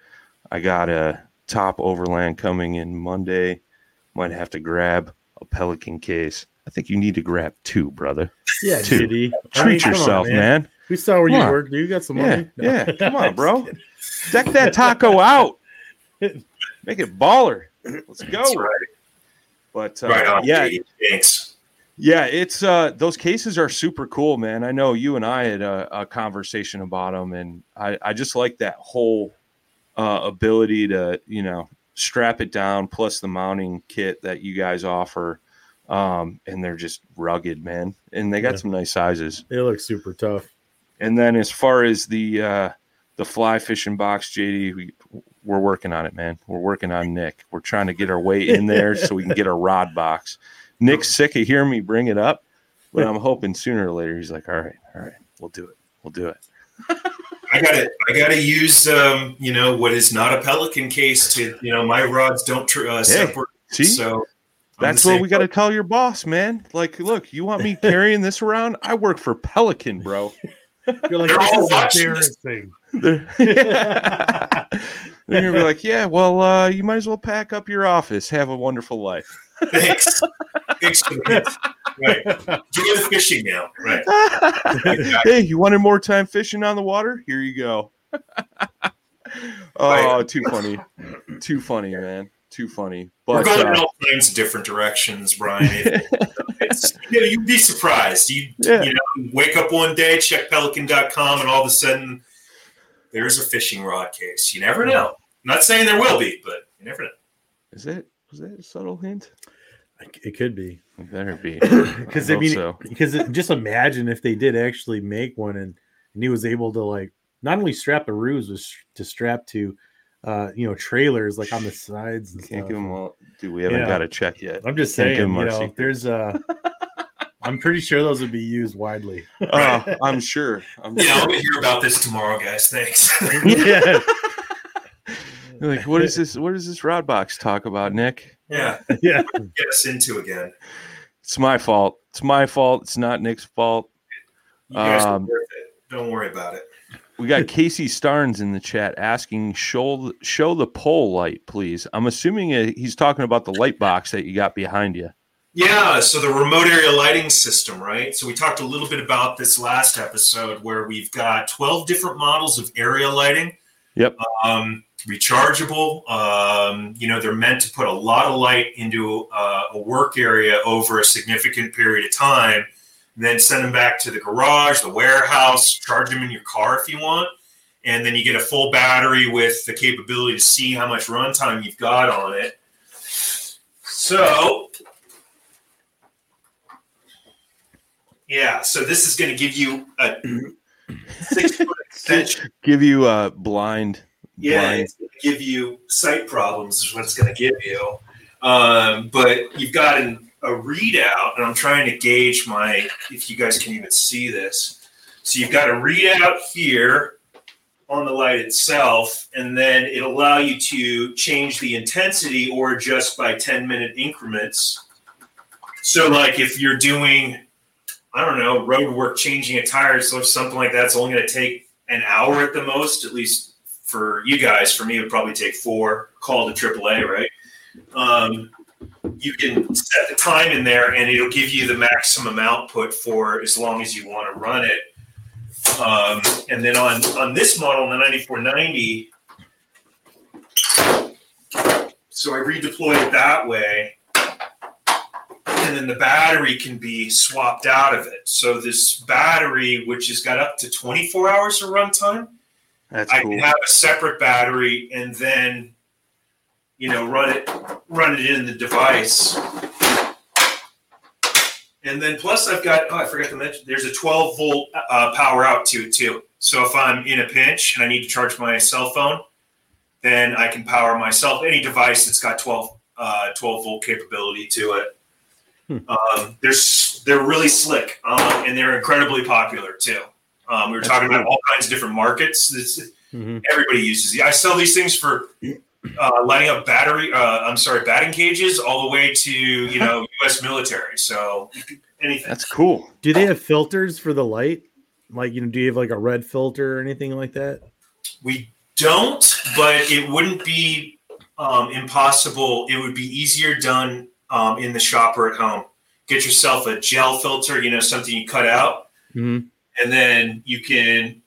S1: I got a top overland coming in Monday. Might have to grab a pelican case. I think you need to grab two, brother.
S6: Yeah,
S1: Two.
S6: JD. I
S1: Treat
S6: mean, come on,
S1: yourself, man.
S6: We saw where
S1: Come
S6: you
S1: on.
S6: work. You got some
S1: Yeah,
S6: money. No.
S1: yeah. Come on, bro. Deck that taco out. [laughs] Make it baller. Let's go.
S4: That's right.
S1: But uh,
S4: right on.
S1: yeah,
S4: JD. Thanks.
S1: yeah, it's uh, those cases are super cool, man. I know you and I had a, a conversation about them, and I, I just like that whole uh, ability to you know strap it down, plus the mounting kit that you guys offer, um, and they're just rugged, man. And they got
S6: Yeah.
S1: some nice sizes.
S6: They look super tough.
S1: And then as far as the uh, the fly fishing box, JD, we, we're working on it, man. We're working on Nick. We're trying to get our way in there [laughs] so we can get our rod box. Nick's sick of hearing me bring it up, but [laughs] I'm hoping sooner or later he's like, all right, all right, we'll do it. We'll do it. [laughs]
S4: I got to I got to use um, you know what is not a pelican case to you know my rods don't tr- uh, separate.
S1: See?
S4: So
S1: That's what we got to tell your boss, man. Like, look, you want me carrying this around? I work for Pelican, bro. [laughs]
S6: You're like,
S4: They're
S6: this
S4: all
S6: is
S4: watching
S6: embarrassing. [laughs]
S1: They're, [laughs] They're gonna be like, yeah, well, uh, you might as well pack up your office. Have a wonderful life.
S4: Thanks. Thanks for the hint. Right. [laughs] Enjoy the fishing now. Right. [laughs]
S1: hey, you wanted more time fishing on the water? Here you go. oh, too funny. Too funny, man. Too funny.
S4: We're
S1: But
S4: going in
S1: uh,
S4: all kinds of different directions, Brian. It- it's, [laughs] you know, you'd be surprised. You,
S1: Yeah.
S4: you know, wake up one day, check pelican.com, and all of a sudden there's a fishing rod case. You never know. not saying there will be, but you never know.
S1: is it was that a subtle hint?
S6: It could be
S1: It better be. [coughs]
S6: because I,
S1: hope
S6: mean, because it- just imagine if they did actually make one and, and he was able to like not only strap the ruse was to strap to, uh, you know, trailers like on the sides and
S1: Can't
S6: stuff.
S1: give them all. Dude, we haven't
S6: Yeah.
S1: got a check yet.
S6: I'm just
S1: Can't
S6: saying, you know,
S1: secrets.
S6: there's uh [laughs] I'm pretty sure those would be used widely.
S1: Oh, I'm sure. I'm
S4: Yeah,
S1: sure.
S4: I'm going to hear about this tomorrow, guys. Thanks. [laughs] [laughs]
S6: yeah.
S1: like, what is this? What does this rod box talk about, Nick?
S4: Yeah,
S6: yeah.
S4: get us into again.
S1: It's my fault. It's my fault. It's not Nick's fault.
S4: You guys are
S1: Um.
S4: Don't worry about it.
S1: We got Casey Starnes in the chat asking, "Show show the pole light, please." I'm assuming he's talking about the light box that you got behind you.
S4: Yeah, so the remote area lighting system, right? So we talked a little bit about this last episode where we've got 12 different models of area lighting.
S1: Yep.
S4: Um, rechargeable. Um, you know, they're meant to put a lot of light into uh, a work area over a significant period of time, then send them back to the garage, the warehouse, charge them in your car if you want. And then you get a full battery with the capability to see how much runtime you've got on it. So Yeah, so this is going to give you a six foot [laughs] extension.
S1: Give you a blind.
S4: Yeah, it's going to give you sight problems, is what it's going to give you. Um, but you've got an, a readout, and I'm trying to gauge my, if you guys can even see this. So you've got a readout here on the light itself, and then it'll allow you to change the intensity or adjust by 10 minute increments. So, like if you're doing I don't know, road work, changing a tire, so something like that's only going to take an hour at the most, at least for you guys. For me, it would probably take four. Call to AAA, right? Um, you can set the time in there, and it'll give you the maximum output for as long as you want to run it. Um, and then on on this model, the 9490, so I redeploy it that way and then the battery can be swapped out of it. So this battery, which has got up to 24 hours of runtime,
S1: That's
S4: I
S1: cool.
S4: can have a separate battery and then, you know, run it run it in the device. And then plus I've got oh I forgot to mention there's a 12 volt uh, power out to it too. So if I'm in a pinch and I need to charge my cell phone, then I can power myself any device that's got 12 uh, 12 volt capability to it. Um, they're they're really slick um, and they're incredibly popular too. Um, we were
S1: That's
S4: talking about all kinds of different markets. It's,
S6: Mhm.
S4: Everybody uses these. I sell these things for uh, lighting up battery. Uh, I'm sorry, batting cages all the way to you know [laughs] U.S. military. So anything.
S1: That's cool.
S6: Do they have filters for the light? Like, you know, do you have like a red filter or anything like that?
S4: We don't, but it wouldn't be um, impossible. It would be easier done um, in the shop or at home. Get yourself a gel filter, you know, something you cut out,
S6: Mhm.
S4: And then you can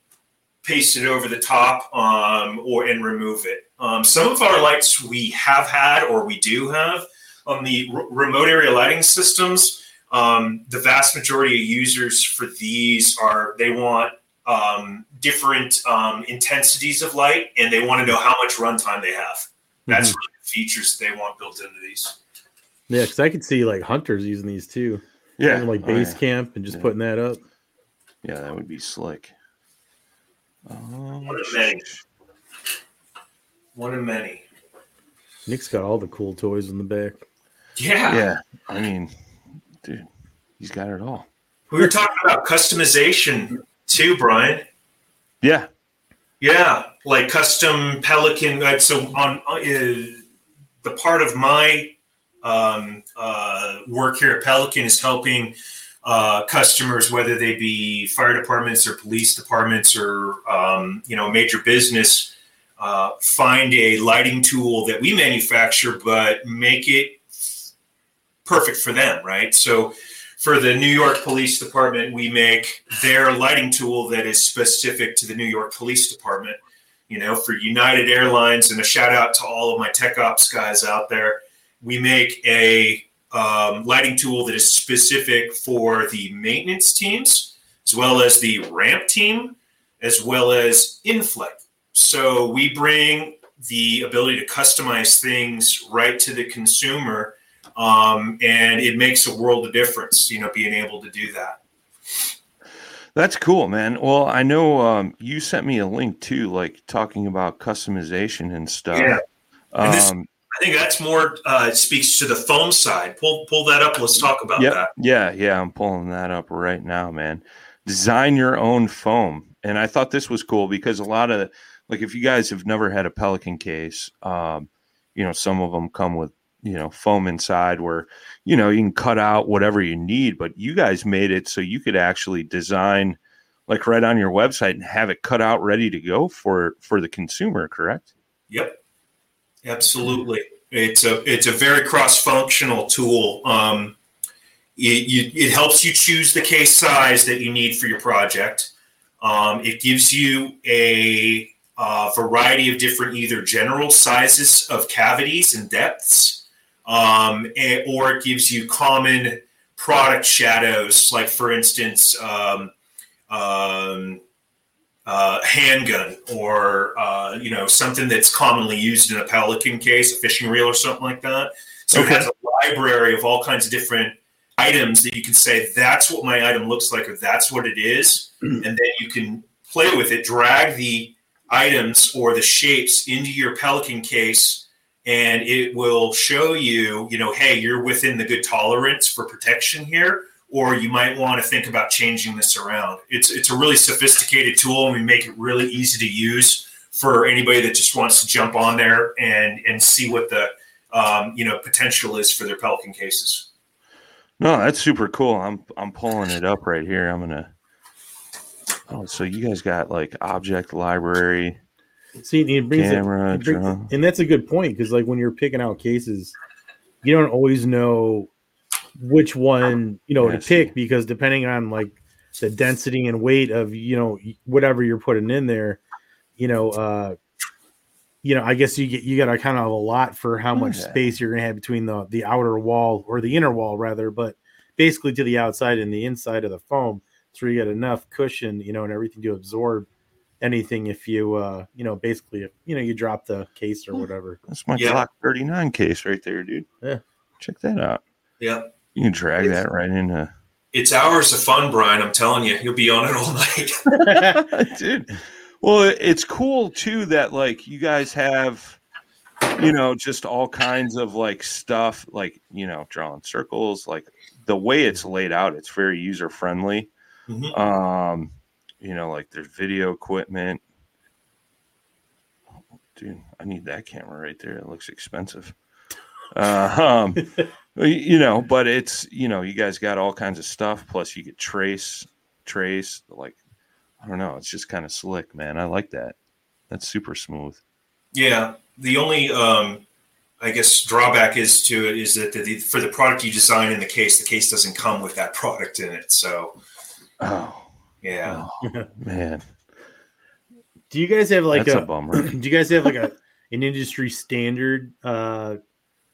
S4: paste it over the top um, or and remove it. Um, some of our lights we have had or we do have on the r- remote area lighting systems. Um, the vast majority of users for these are they want um, different um, intensities of light, and they want to know how much runtime they have. That's really the features that they want built into these.
S6: Yeah, because I could see like hunters using these too.
S1: Yeah.
S6: Having, like
S1: Oh,
S6: base
S1: yeah.
S6: camp and just
S1: Yeah.
S6: putting that up.
S1: Yeah, that would be slick. Um,
S4: One of many. One of many.
S6: Nick's got all the cool toys in the back.
S4: Yeah.
S1: yeah, I mean, dude, he's got it all.
S4: We were talking about customization too, Brian.
S1: Yeah,
S4: Yeah, like custom Pelican. Like, so on uh, the part of my um, uh, work here at Pelican is helping uh, customers, whether they be fire departments or police departments or um, you know major business, uh, find a lighting tool that we manufacture, but make it perfect for them. Right. So for the New York Police Department, we make their lighting tool that is specific to the New York Police Department. You know, for United Airlines, and a shout out to all of my tech ops guys out there, we make a um, lighting tool that is specific for the maintenance teams, as well as the ramp team, as well as in-flight. So we bring the ability to customize things right to the consumer um, and it makes a world of difference you know being able to do that
S1: that's cool, man. Well, I know um, you sent me a link too, like talking about customization and stuff.
S4: Yeah. And this-
S1: Um,
S4: i think that's more uh, speaks to the foam side pull pull that up let's talk about
S1: Yep.
S4: that
S1: Yeah, yeah, I'm pulling that up right now, man. Design your own foam. And I thought this was cool because a lot of like if you guys have never had a Pelican case, um, you know, some of them come with you know foam inside where you know you can cut out whatever you need, but you guys made it so you could actually design like right on your website and have it cut out ready to go for for the consumer. Correct?
S4: Yep, absolutely. It's a it's a very cross functional tool. Um, it, you, it helps you choose the case size that you need for your project. Um, it gives you a, a, variety of different either general sizes of cavities and depths, um, or it gives you common product shadows, like for instance, um, um uh, handgun or uh, you know something that's commonly used in a pelican case, a fishing reel or something like that. So okay. it has a library of all kinds of different items that you can say that's what my item looks like or that's what it is, mm-hmm. and then you can play with it, drag the items or the shapes into your pelican case and it will show you you know hey you're within the good tolerance for protection here or you might want to think about changing this around. It's it's a really sophisticated tool, and we make it really easy to use for anybody that just wants to jump on there and and see what the um, you know potential is for their Pelican cases.
S1: No, that's super cool. I'm I'm pulling it up right here. I'm gonna. Oh, so you guys got like object library.
S6: See, it brings camera, it, it brings, and that's a good point because like when you're picking out cases, you don't always know which one you know yes. to pick because depending on like the density and weight of you know whatever you're putting in there, you know, uh, you know, I guess you get you got a kind of a lot for how much yeah. space you're gonna have between the the outer wall or the inner wall rather, but basically to the outside and the inside of the foam, so you get enough cushion, you know, and everything to absorb anything if you uh you know basically if you know you drop the case or whatever.
S1: That's my yeah. Glock 39 case right there, dude.
S6: Yeah.
S1: Check that out.
S4: Yeah.
S1: You can drag it's, that right into.
S4: It's hours of fun, Brian. I'm telling you, you'll be on it all [laughs]
S1: night, [laughs] dude. Well, it's cool too that like you guys have, you know, just all kinds of like stuff, like you know, drawing circles. Like the way it's laid out, it's very user friendly. Mm-hmm. Um, you know, like there's video equipment. Dude, I need that camera right there. It looks expensive. Uh, um, [laughs] you know, but it's you know, you guys got all kinds of stuff. Plus, you get trace, trace. Like, I don't know, it's just kind of slick, man. I like that. That's super smooth.
S4: Yeah, the only um, I guess drawback is to it is that the, for the product you design in the case, the case doesn't come with that product in it. So,
S1: oh
S4: yeah,
S1: oh, man.
S6: Do you guys have like
S1: That's
S6: a,
S1: a bummer? [clears throat]
S6: Do you guys have like a an industry standard uh,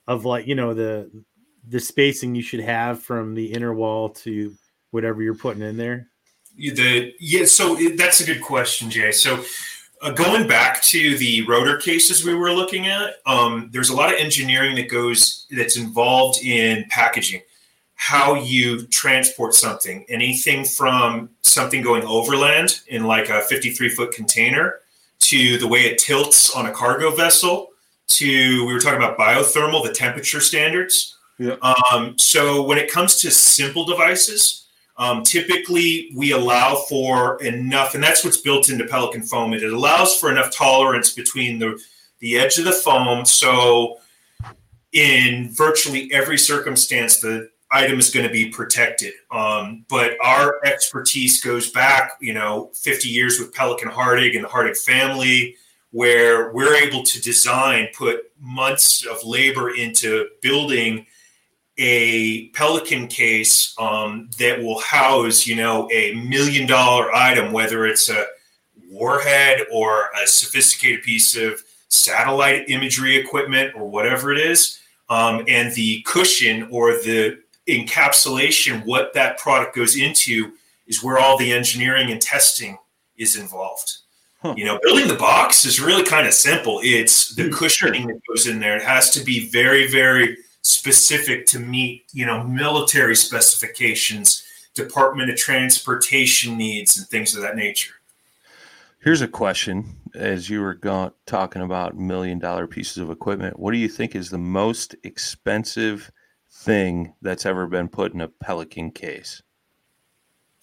S6: of like you know the the spacing you should have from the inner wall to whatever you're putting in there?
S4: The yeah, so that's a good question, Jay. So uh, going back to the rotor cases we were looking at, um, there's a lot of engineering that goes that's involved in packaging, how you transport something, anything from something going overland in like a 53 foot container to the way it tilts on a cargo vessel to we were talking about biothermal, the temperature standards
S1: yeah.
S4: Um, so when it comes to simple devices, um, typically we allow for enough, and that's what's built into Pelican foam. It allows for enough tolerance between the the edge of the foam. So in virtually every circumstance, the item is going to be protected. Um, but our expertise goes back, you know, 50 years with Pelican Hardigg and the Hardigg family, where we're able to design, put months of labor into building a Pelican case um, that will house, you know, a million dollar item, whether it's a warhead or a sophisticated piece of satellite imagery equipment or whatever it is. Um, and the cushion or the encapsulation, what that product goes into, is where all the engineering and testing is involved. Huh. You know, building the box is really kind of simple. It's the hmm, cushioning that goes in there. It has to be very, very specific to meet you know military specifications department of transportation needs and things of that nature
S1: here's a question as you were going, talking about million dollar pieces of equipment what do you think is the most expensive thing that's ever been put in a pelican case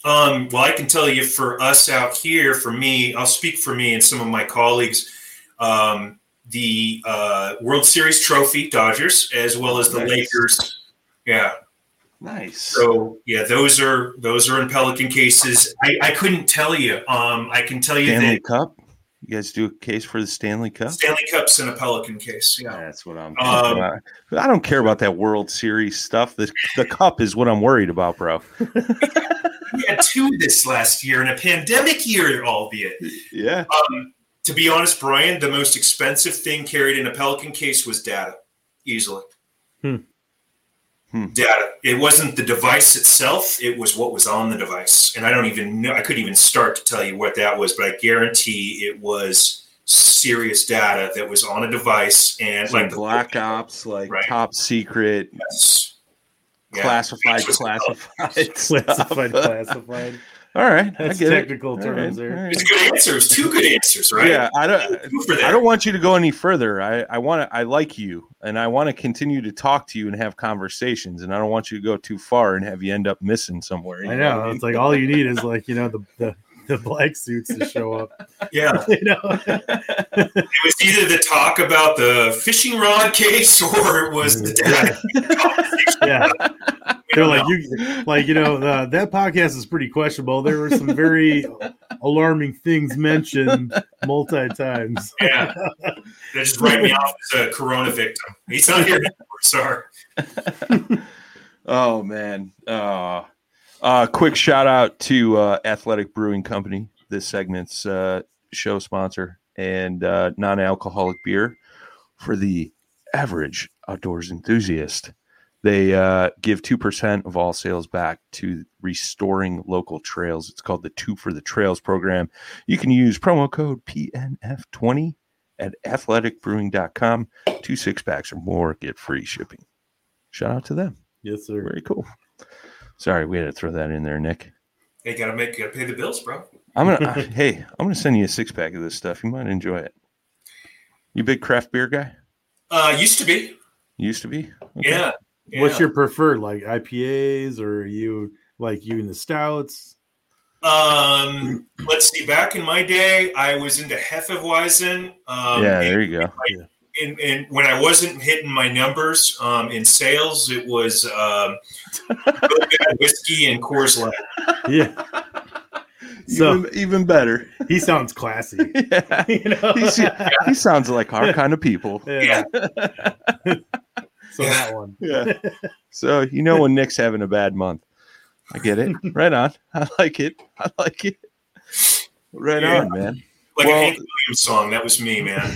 S4: Um, well, I can tell you for us out here, for me, I'll speak for me and some of my colleagues. Um, the uh, World Series trophy, Dodgers, as well as the
S1: Nice.
S4: Lakers. Yeah.
S1: Nice.
S4: So yeah, those are those are in Pelican cases. I, I couldn't tell you. Um, I can tell you
S1: Stanley
S4: that
S1: Cup. You guys do a case for the Stanley Cup?
S4: Stanley Cups in a Pelican case. Yeah.
S1: That's what I'm.
S4: Um,
S1: about. I don't care about that World Series stuff. The the cup is what I'm worried about, bro. [laughs]
S4: We had two this last year in a pandemic year, albeit.
S1: Yeah.
S4: Um, to be honest, Brian, the most expensive thing carried in a Pelican case was data, easily.
S6: Hmm.
S1: Hmm.
S4: Data. It wasn't the device itself; it was what was on the device. And I don't even know. I couldn't even start to tell you what that was, but I guarantee it was serious data that was on a device and
S1: like
S4: like the
S1: black ops, like
S4: Right.
S1: top secret,
S4: Yes. Yeah.
S1: classified, classified, [laughs]
S6: classified, classified.
S1: All right,
S6: That's
S1: I get
S6: technical
S1: it.
S6: terms
S1: All right,
S6: there.
S1: all right.
S4: It's good answers. Two good answers, right?
S1: Yeah, I don't.
S4: Two for that.
S1: I don't want you to go any further. I, I want to. I like you, and I want to continue to talk to you and have conversations. And I don't want you to go too far and have you end up missing somewhere. you
S6: I
S1: what
S6: know.
S1: mean?
S6: It's like all you need is like you know the the, the black suits to show up. [laughs]
S4: Yeah. [laughs]
S6: You know.
S4: It was either the talk about the fishing rod case or it was the data. [laughs]
S6: yeah. They're like
S4: know.
S6: you like you know the, that podcast is pretty questionable. There were some very alarming things mentioned multi times.
S4: yeah. They just write me off as a corona victim. He's not here anymore. Sorry.
S1: Oh man. Uh, uh, quick shout out to uh, Athletic Brewing Company. This segment's uh, show sponsor and uh, non-alcoholic beer for the average outdoors enthusiast. They uh, give two percent of all sales back to restoring local trails. It's called the Two for the Trails program. You can use promo code PNF20 at athleticbrewing.com. Two six packs or more get free shipping. Shout out to them.
S6: Yes, sir.
S1: Very cool. Sorry, we had to throw that in there, Nick.
S4: Hey, gotta make you gotta pay the bills, bro.
S1: I'm gonna. [laughs] I- hey, I'm gonna send you a six pack of this stuff. You might enjoy it. You big craft beer guy?
S4: Uh used to be.
S1: Used to be. Okay.
S4: Yeah.
S6: What's your preferred like IPAs or are you like you in the stouts?
S4: um let's see, back in my day I was into Hefeweizen. Um
S1: yeah, there you go.
S4: And, and when I wasn't hitting my numbers um, in sales, it was um, whiskey and Coors Light. [laughs]
S6: Yeah. So
S1: even, even better.
S6: he sounds classy. [laughs]
S1: yeah. [laughs]
S6: You know?
S1: He's- He sounds like our kind of people.
S6: yeah. so
S4: Yeah.
S6: that one.
S1: Yeah. So you know when Nick's having a bad month. I get it. Right on. I like it. I like it. Right
S4: Yeah.
S1: on, man.
S4: Like
S1: Well-
S4: a Hank Williams song. That was me, man.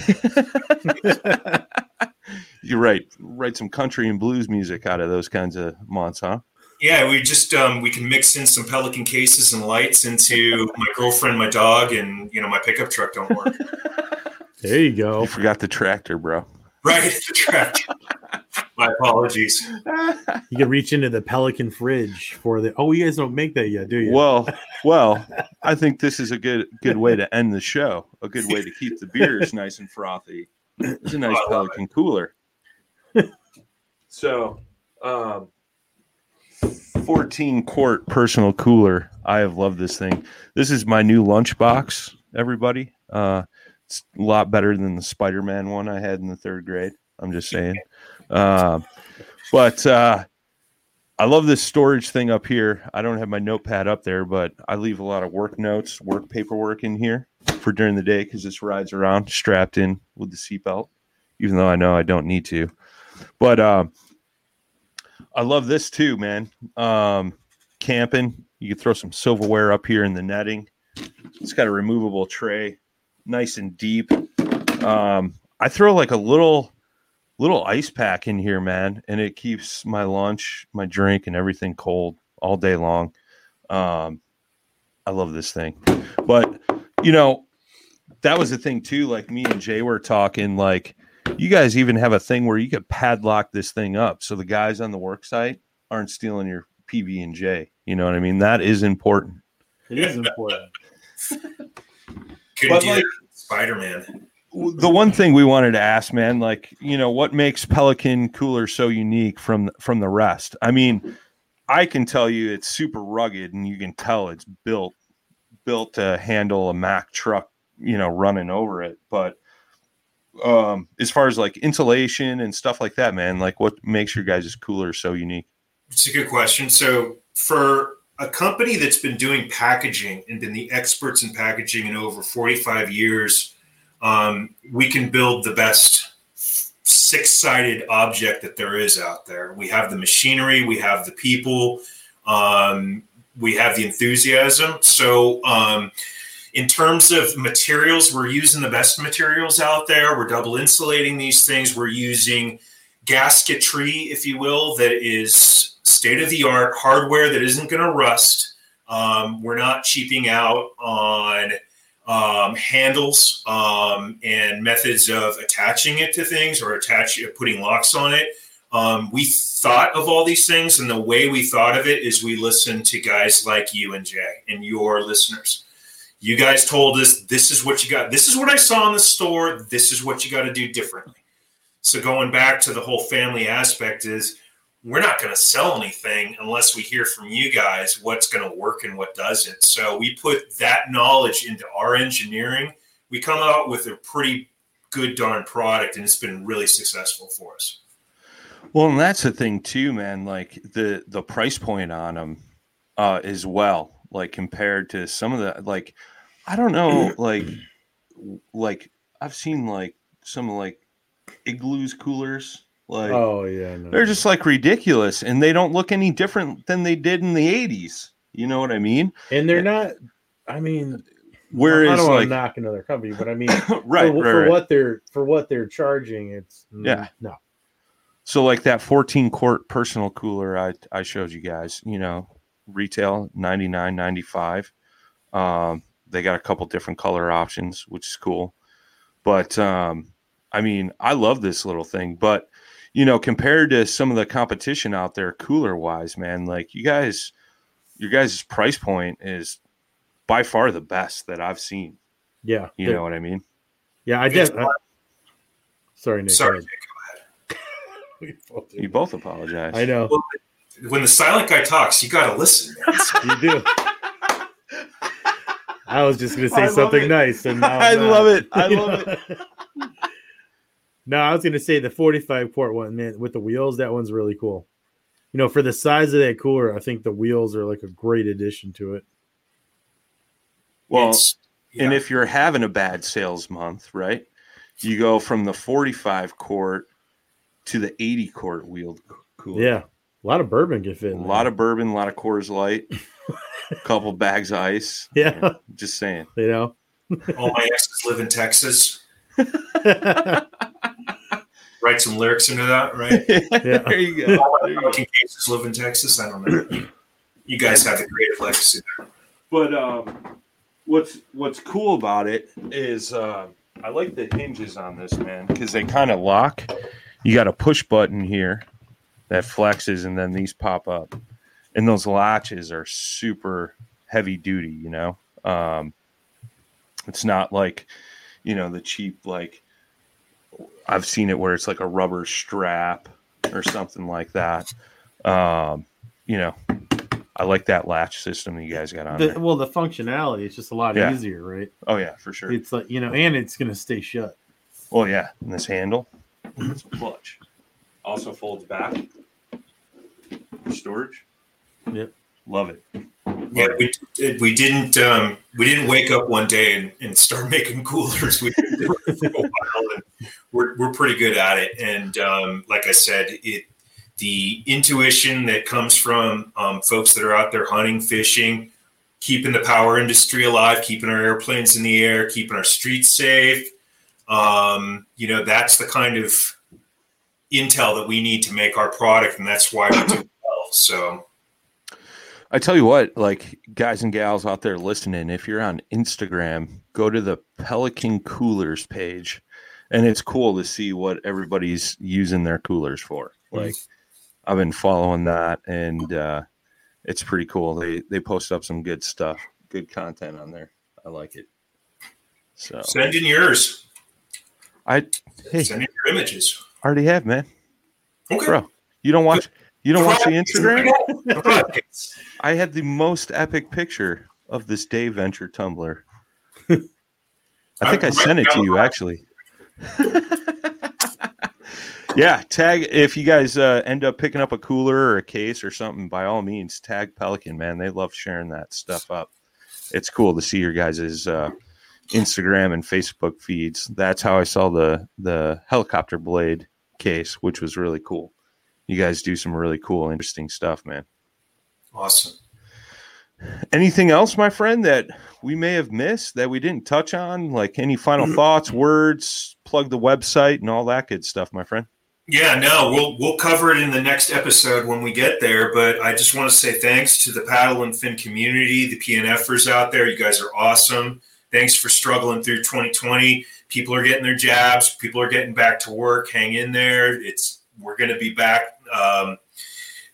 S4: [laughs]
S1: You're right. Write some country and blues music out of those kinds of months, huh?
S4: Yeah, we just um, we can mix in some Pelican cases and lights into my girlfriend, my dog, and you know my pickup truck don't work. [laughs]
S6: There you go.
S1: You forgot the tractor, bro.
S4: Right at the track. My apologies.
S6: You can reach into the Pelican fridge for the. Oh, you guys don't make that yet, do you?
S1: Well, [laughs] well, I think this is a good good way to end the show. A good way to keep the beers nice and frothy. It's a nice
S4: Oh, I love
S1: Pelican cooler. so, um, 14 quart personal cooler. I have loved this thing. This is my new lunchbox, everybody. Uh, it's a lot better than the Spider Man one I had in the third grade. I'm just saying. Um, but uh, I love this storage thing up here. I don't have my notepad up there, but I leave a lot of work notes, work paperwork in here for during the day because this rides around strapped in with the seatbelt, even though I know I don't need to. But um, I love this too, man. Um, camping, you can throw some silverware up here in the netting. It's got a removable tray, nice and deep. Um, I throw like a little little ice pack in here, man, and it keeps my lunch, my drink, and everything cold all day long. Um, I love this thing, but you know, that was the thing too. Like me and Jay were talking, like you guys even have a thing where you could padlock this thing up, so the guys on the work site aren't stealing your PB and J. You know what I mean? That is important.
S6: it is important. [laughs]
S4: Couldn't
S1: But, like-
S4: Spider Man.
S1: the one thing we wanted to ask, man, like you know, what makes Pelican Cooler so unique from from the rest? I mean, I can tell you it's super rugged, and you can tell it's built built to handle a Mack truck, you know, running over it. But um, as far as like insulation and stuff like that, man, like what makes your guys' cooler so unique?
S4: It's a good question. So for a company that's been doing packaging and been the experts in packaging in over 45 years, um, we can build the best six sided object that there is out there. We have the machinery, we have the people, um, we have the enthusiasm. So, um, in terms of materials, we're using the best materials out there. We're double insulating these things. We're using gasketry, if you will, that is state of the art hardware that isn't going to rust. Um, we're not cheaping out on um, handles um, and methods of attaching it to things or attach putting locks on it. Um, we thought of all these things, and the way we thought of it is we listened to guys like you and Jay and your listeners. You guys told us this is what you got. This is what I saw in the store. This is what you got to do differently. So going back to the whole family aspect is we're not going to sell anything unless we hear from you guys what's going to work and what doesn't. So we put that knowledge into our engineering. We come out with a pretty good darn product, and it's been really successful for us.
S1: Well, and that's the thing too, man. Like the the price point on them uh, as well, like compared to some of the like, I don't know, [clears throat] like like I've seen like some like igloos coolers like
S6: oh yeah, no.
S1: they're just like ridiculous and they don't look any different than they did in the 80s you know what i mean
S6: and they're not. I mean, I
S1: whereas
S6: don't want
S1: like
S6: to knock another company, but I mean, [coughs]
S1: right,
S6: for,
S1: right,
S6: for
S1: right.
S6: what they're for what they're charging, it's mm,
S1: Yeah.
S6: no.
S1: so like that 14 quart personal cooler i i showed you guys you know retail 99.95 um they got a couple different color options which is cool but um i mean i love this little thing but you know compared to some of the competition out there cooler wise man like you guys your guys' price point is by far the best that i've seen
S6: Yeah,
S1: you
S6: the-
S1: know what i mean
S6: yeah. I
S4: It's
S6: did. I, sorry, Nick. go
S4: Sorry,
S6: ahead. [laughs] We both
S1: you both apologize
S6: I know
S4: when the silent guy talks, you got to listen. [laughs]
S6: you do. I was just gonna say something
S1: it.
S6: nice, and now [laughs]
S1: I
S6: I'm not.
S1: love it. I love
S6: know? No, I was gonna say the 45 quart one, man, with the wheels. That one's really cool. You know, for the size of that cooler, I think the wheels are like a great addition to it.
S1: well
S4: It's-
S1: And if you're having a bad sales month, right, you go from the 45 quart to the 80 quart wheeled cooler.
S6: Yeah, a lot of bourbon can fit.
S1: A
S6: In
S1: lot of bourbon, a lot of Coors Light, a [laughs] couple bags of ice.
S6: yeah,
S1: Just saying.
S6: you know.
S4: all my exes live in Texas. [laughs] [laughs] Write some lyrics into that, right? [laughs]
S1: there you go.
S4: All my
S1: There you go.
S4: fucking cases live in Texas. I don't know. You guys have the creative legacy there.
S1: But um, what's what's cool about it is uh, I like the hinges on this man because they kind of lock. You got a push button here that flexes, and then these pop up, and those latches are super heavy duty. You know, um, it's not like you know the cheap like I've seen it where it's like a rubber strap or something like that. Um, you know, I like that latch system that you guys got on
S6: The,
S1: there.
S6: well, the functionality is just a lot
S1: Yeah.
S6: easier, right?
S1: Oh yeah, for sure.
S6: It's like you know, and it's gonna stay shut.
S1: Oh yeah, and this handle, it's a clutch. Also folds back. Storage.
S6: Yep.
S1: Love it.
S4: Yeah, we we didn't um, we didn't wake up one day and, and start [laughs] making coolers. We did for a while, and we're we're pretty good at it. And um, like I said, it the intuition that comes from um, folks that are out there hunting, fishing, keeping the power industry alive, keeping our airplanes in the air, keeping our streets safe. Um, you know, that's the kind of intel that we need to make our product, and that's why we do well. So.
S1: I tell you what, like guys and gals out there listening, if you're on Instagram, go to the Pelican Coolers page, and it's cool to see what everybody's using their coolers for. Like I've been following that, and uh, it's pretty cool. They they post up some good stuff, good content on there. I like it. So
S4: Send in yours.
S1: I hey
S4: Send in your images.
S1: already have man,
S4: Okay.
S1: bro. You don't watch You don't watch the Instagram? [laughs] I had the most epic picture of this Dayventure tumbler. I think I sent it to you actually. yeah, tag if you guys uh, end up picking up a cooler or a case or something, by all means, tag Pelican, man. They love sharing that stuff up. It's cool to see your guys' uh, Instagram and Facebook feeds. That's how I saw the the helicopter blade case, which was really cool. You guys do some really cool, interesting stuff, man.
S4: Awesome.
S1: Anything else, my friend, that we may have missed that we didn't touch on? Like any final mm. thoughts, words, plug the website, and all that good stuff, my friend.
S4: Yeah, no, we'll we'll cover it in the next episode when we get there. But I just want to say thanks to the paddle and fin community, the PNFers out there. You guys are awesome. Thanks for struggling through 2020. People are getting their jabs. People are getting back to work. Hang in there. It's we're going to be back um,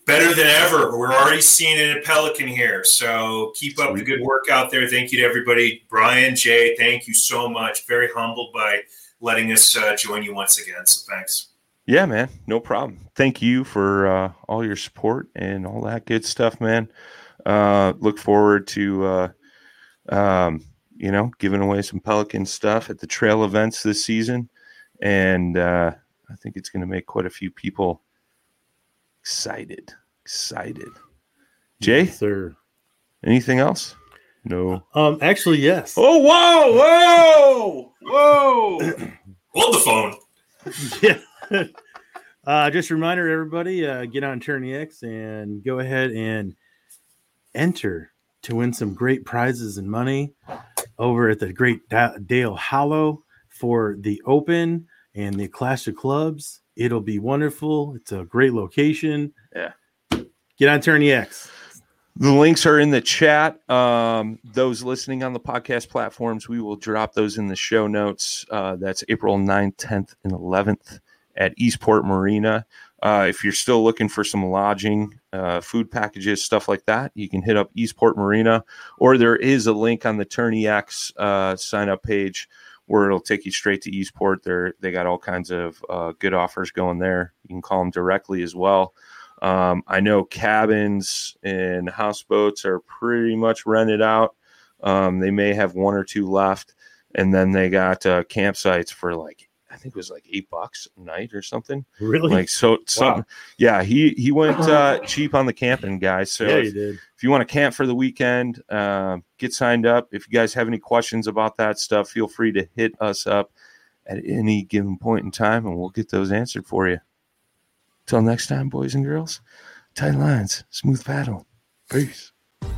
S4: better than ever. We're already seeing it at Pelican here. So keep up the good work out there. Thank you to everybody. Brian, Jay, thank you so much. Very humbled by letting us uh, join you once again. So thanks.
S1: Yeah, man, no problem. Thank you for uh, all your support and all that good stuff, man. Uh, look forward to, uh, um, you know, giving away some Pelican stuff at the trail events this season. And uh, I think it's going to make quite a few people excited. Excited. Jay,
S6: Yes, sir.
S1: anything else? No.
S6: Um, actually, yes.
S1: Oh, whoa, whoa, whoa. [clears throat]
S4: Hold the phone. [laughs]
S6: yeah. [laughs] uh, just a reminder, everybody, uh, get on Tourney X and go ahead and enter to win some great prizes and money over at the Great Da- Dale Hollow for the Open and the Clash of Clubs. It'll be wonderful. It's a great location.
S1: Yeah.
S6: Get on Tourney X.
S1: The links are in the chat. Um, those listening on the podcast platforms, we will drop those in the show notes. Uh, that's April 9th, 10th, and 11th at Eastport Marina. Uh, if you're still looking for some lodging, uh, food packages, stuff like that, you can hit up Eastport Marina, or there is a link on the Tourney X uh, sign up page where it'll take you straight to Eastport. They're, they got all kinds of uh, good offers going there. You can call them directly as well. Um, I know cabins and houseboats are pretty much rented out. Um, they may have one or two left, and then they got uh, campsites for like I think it was like eight bucks a night or something.
S6: Really?
S1: Like so, some yeah. He he went uh, cheap on the camping, guys. So
S6: yeah,
S1: if,
S6: you did.
S1: if you want to camp for the weekend, uh, get signed up. If you guys have any questions about that stuff, feel free to hit us up at any given point in time, and we'll get those answered for you. Till next time, boys and girls, tight lines, smooth paddle. Peace.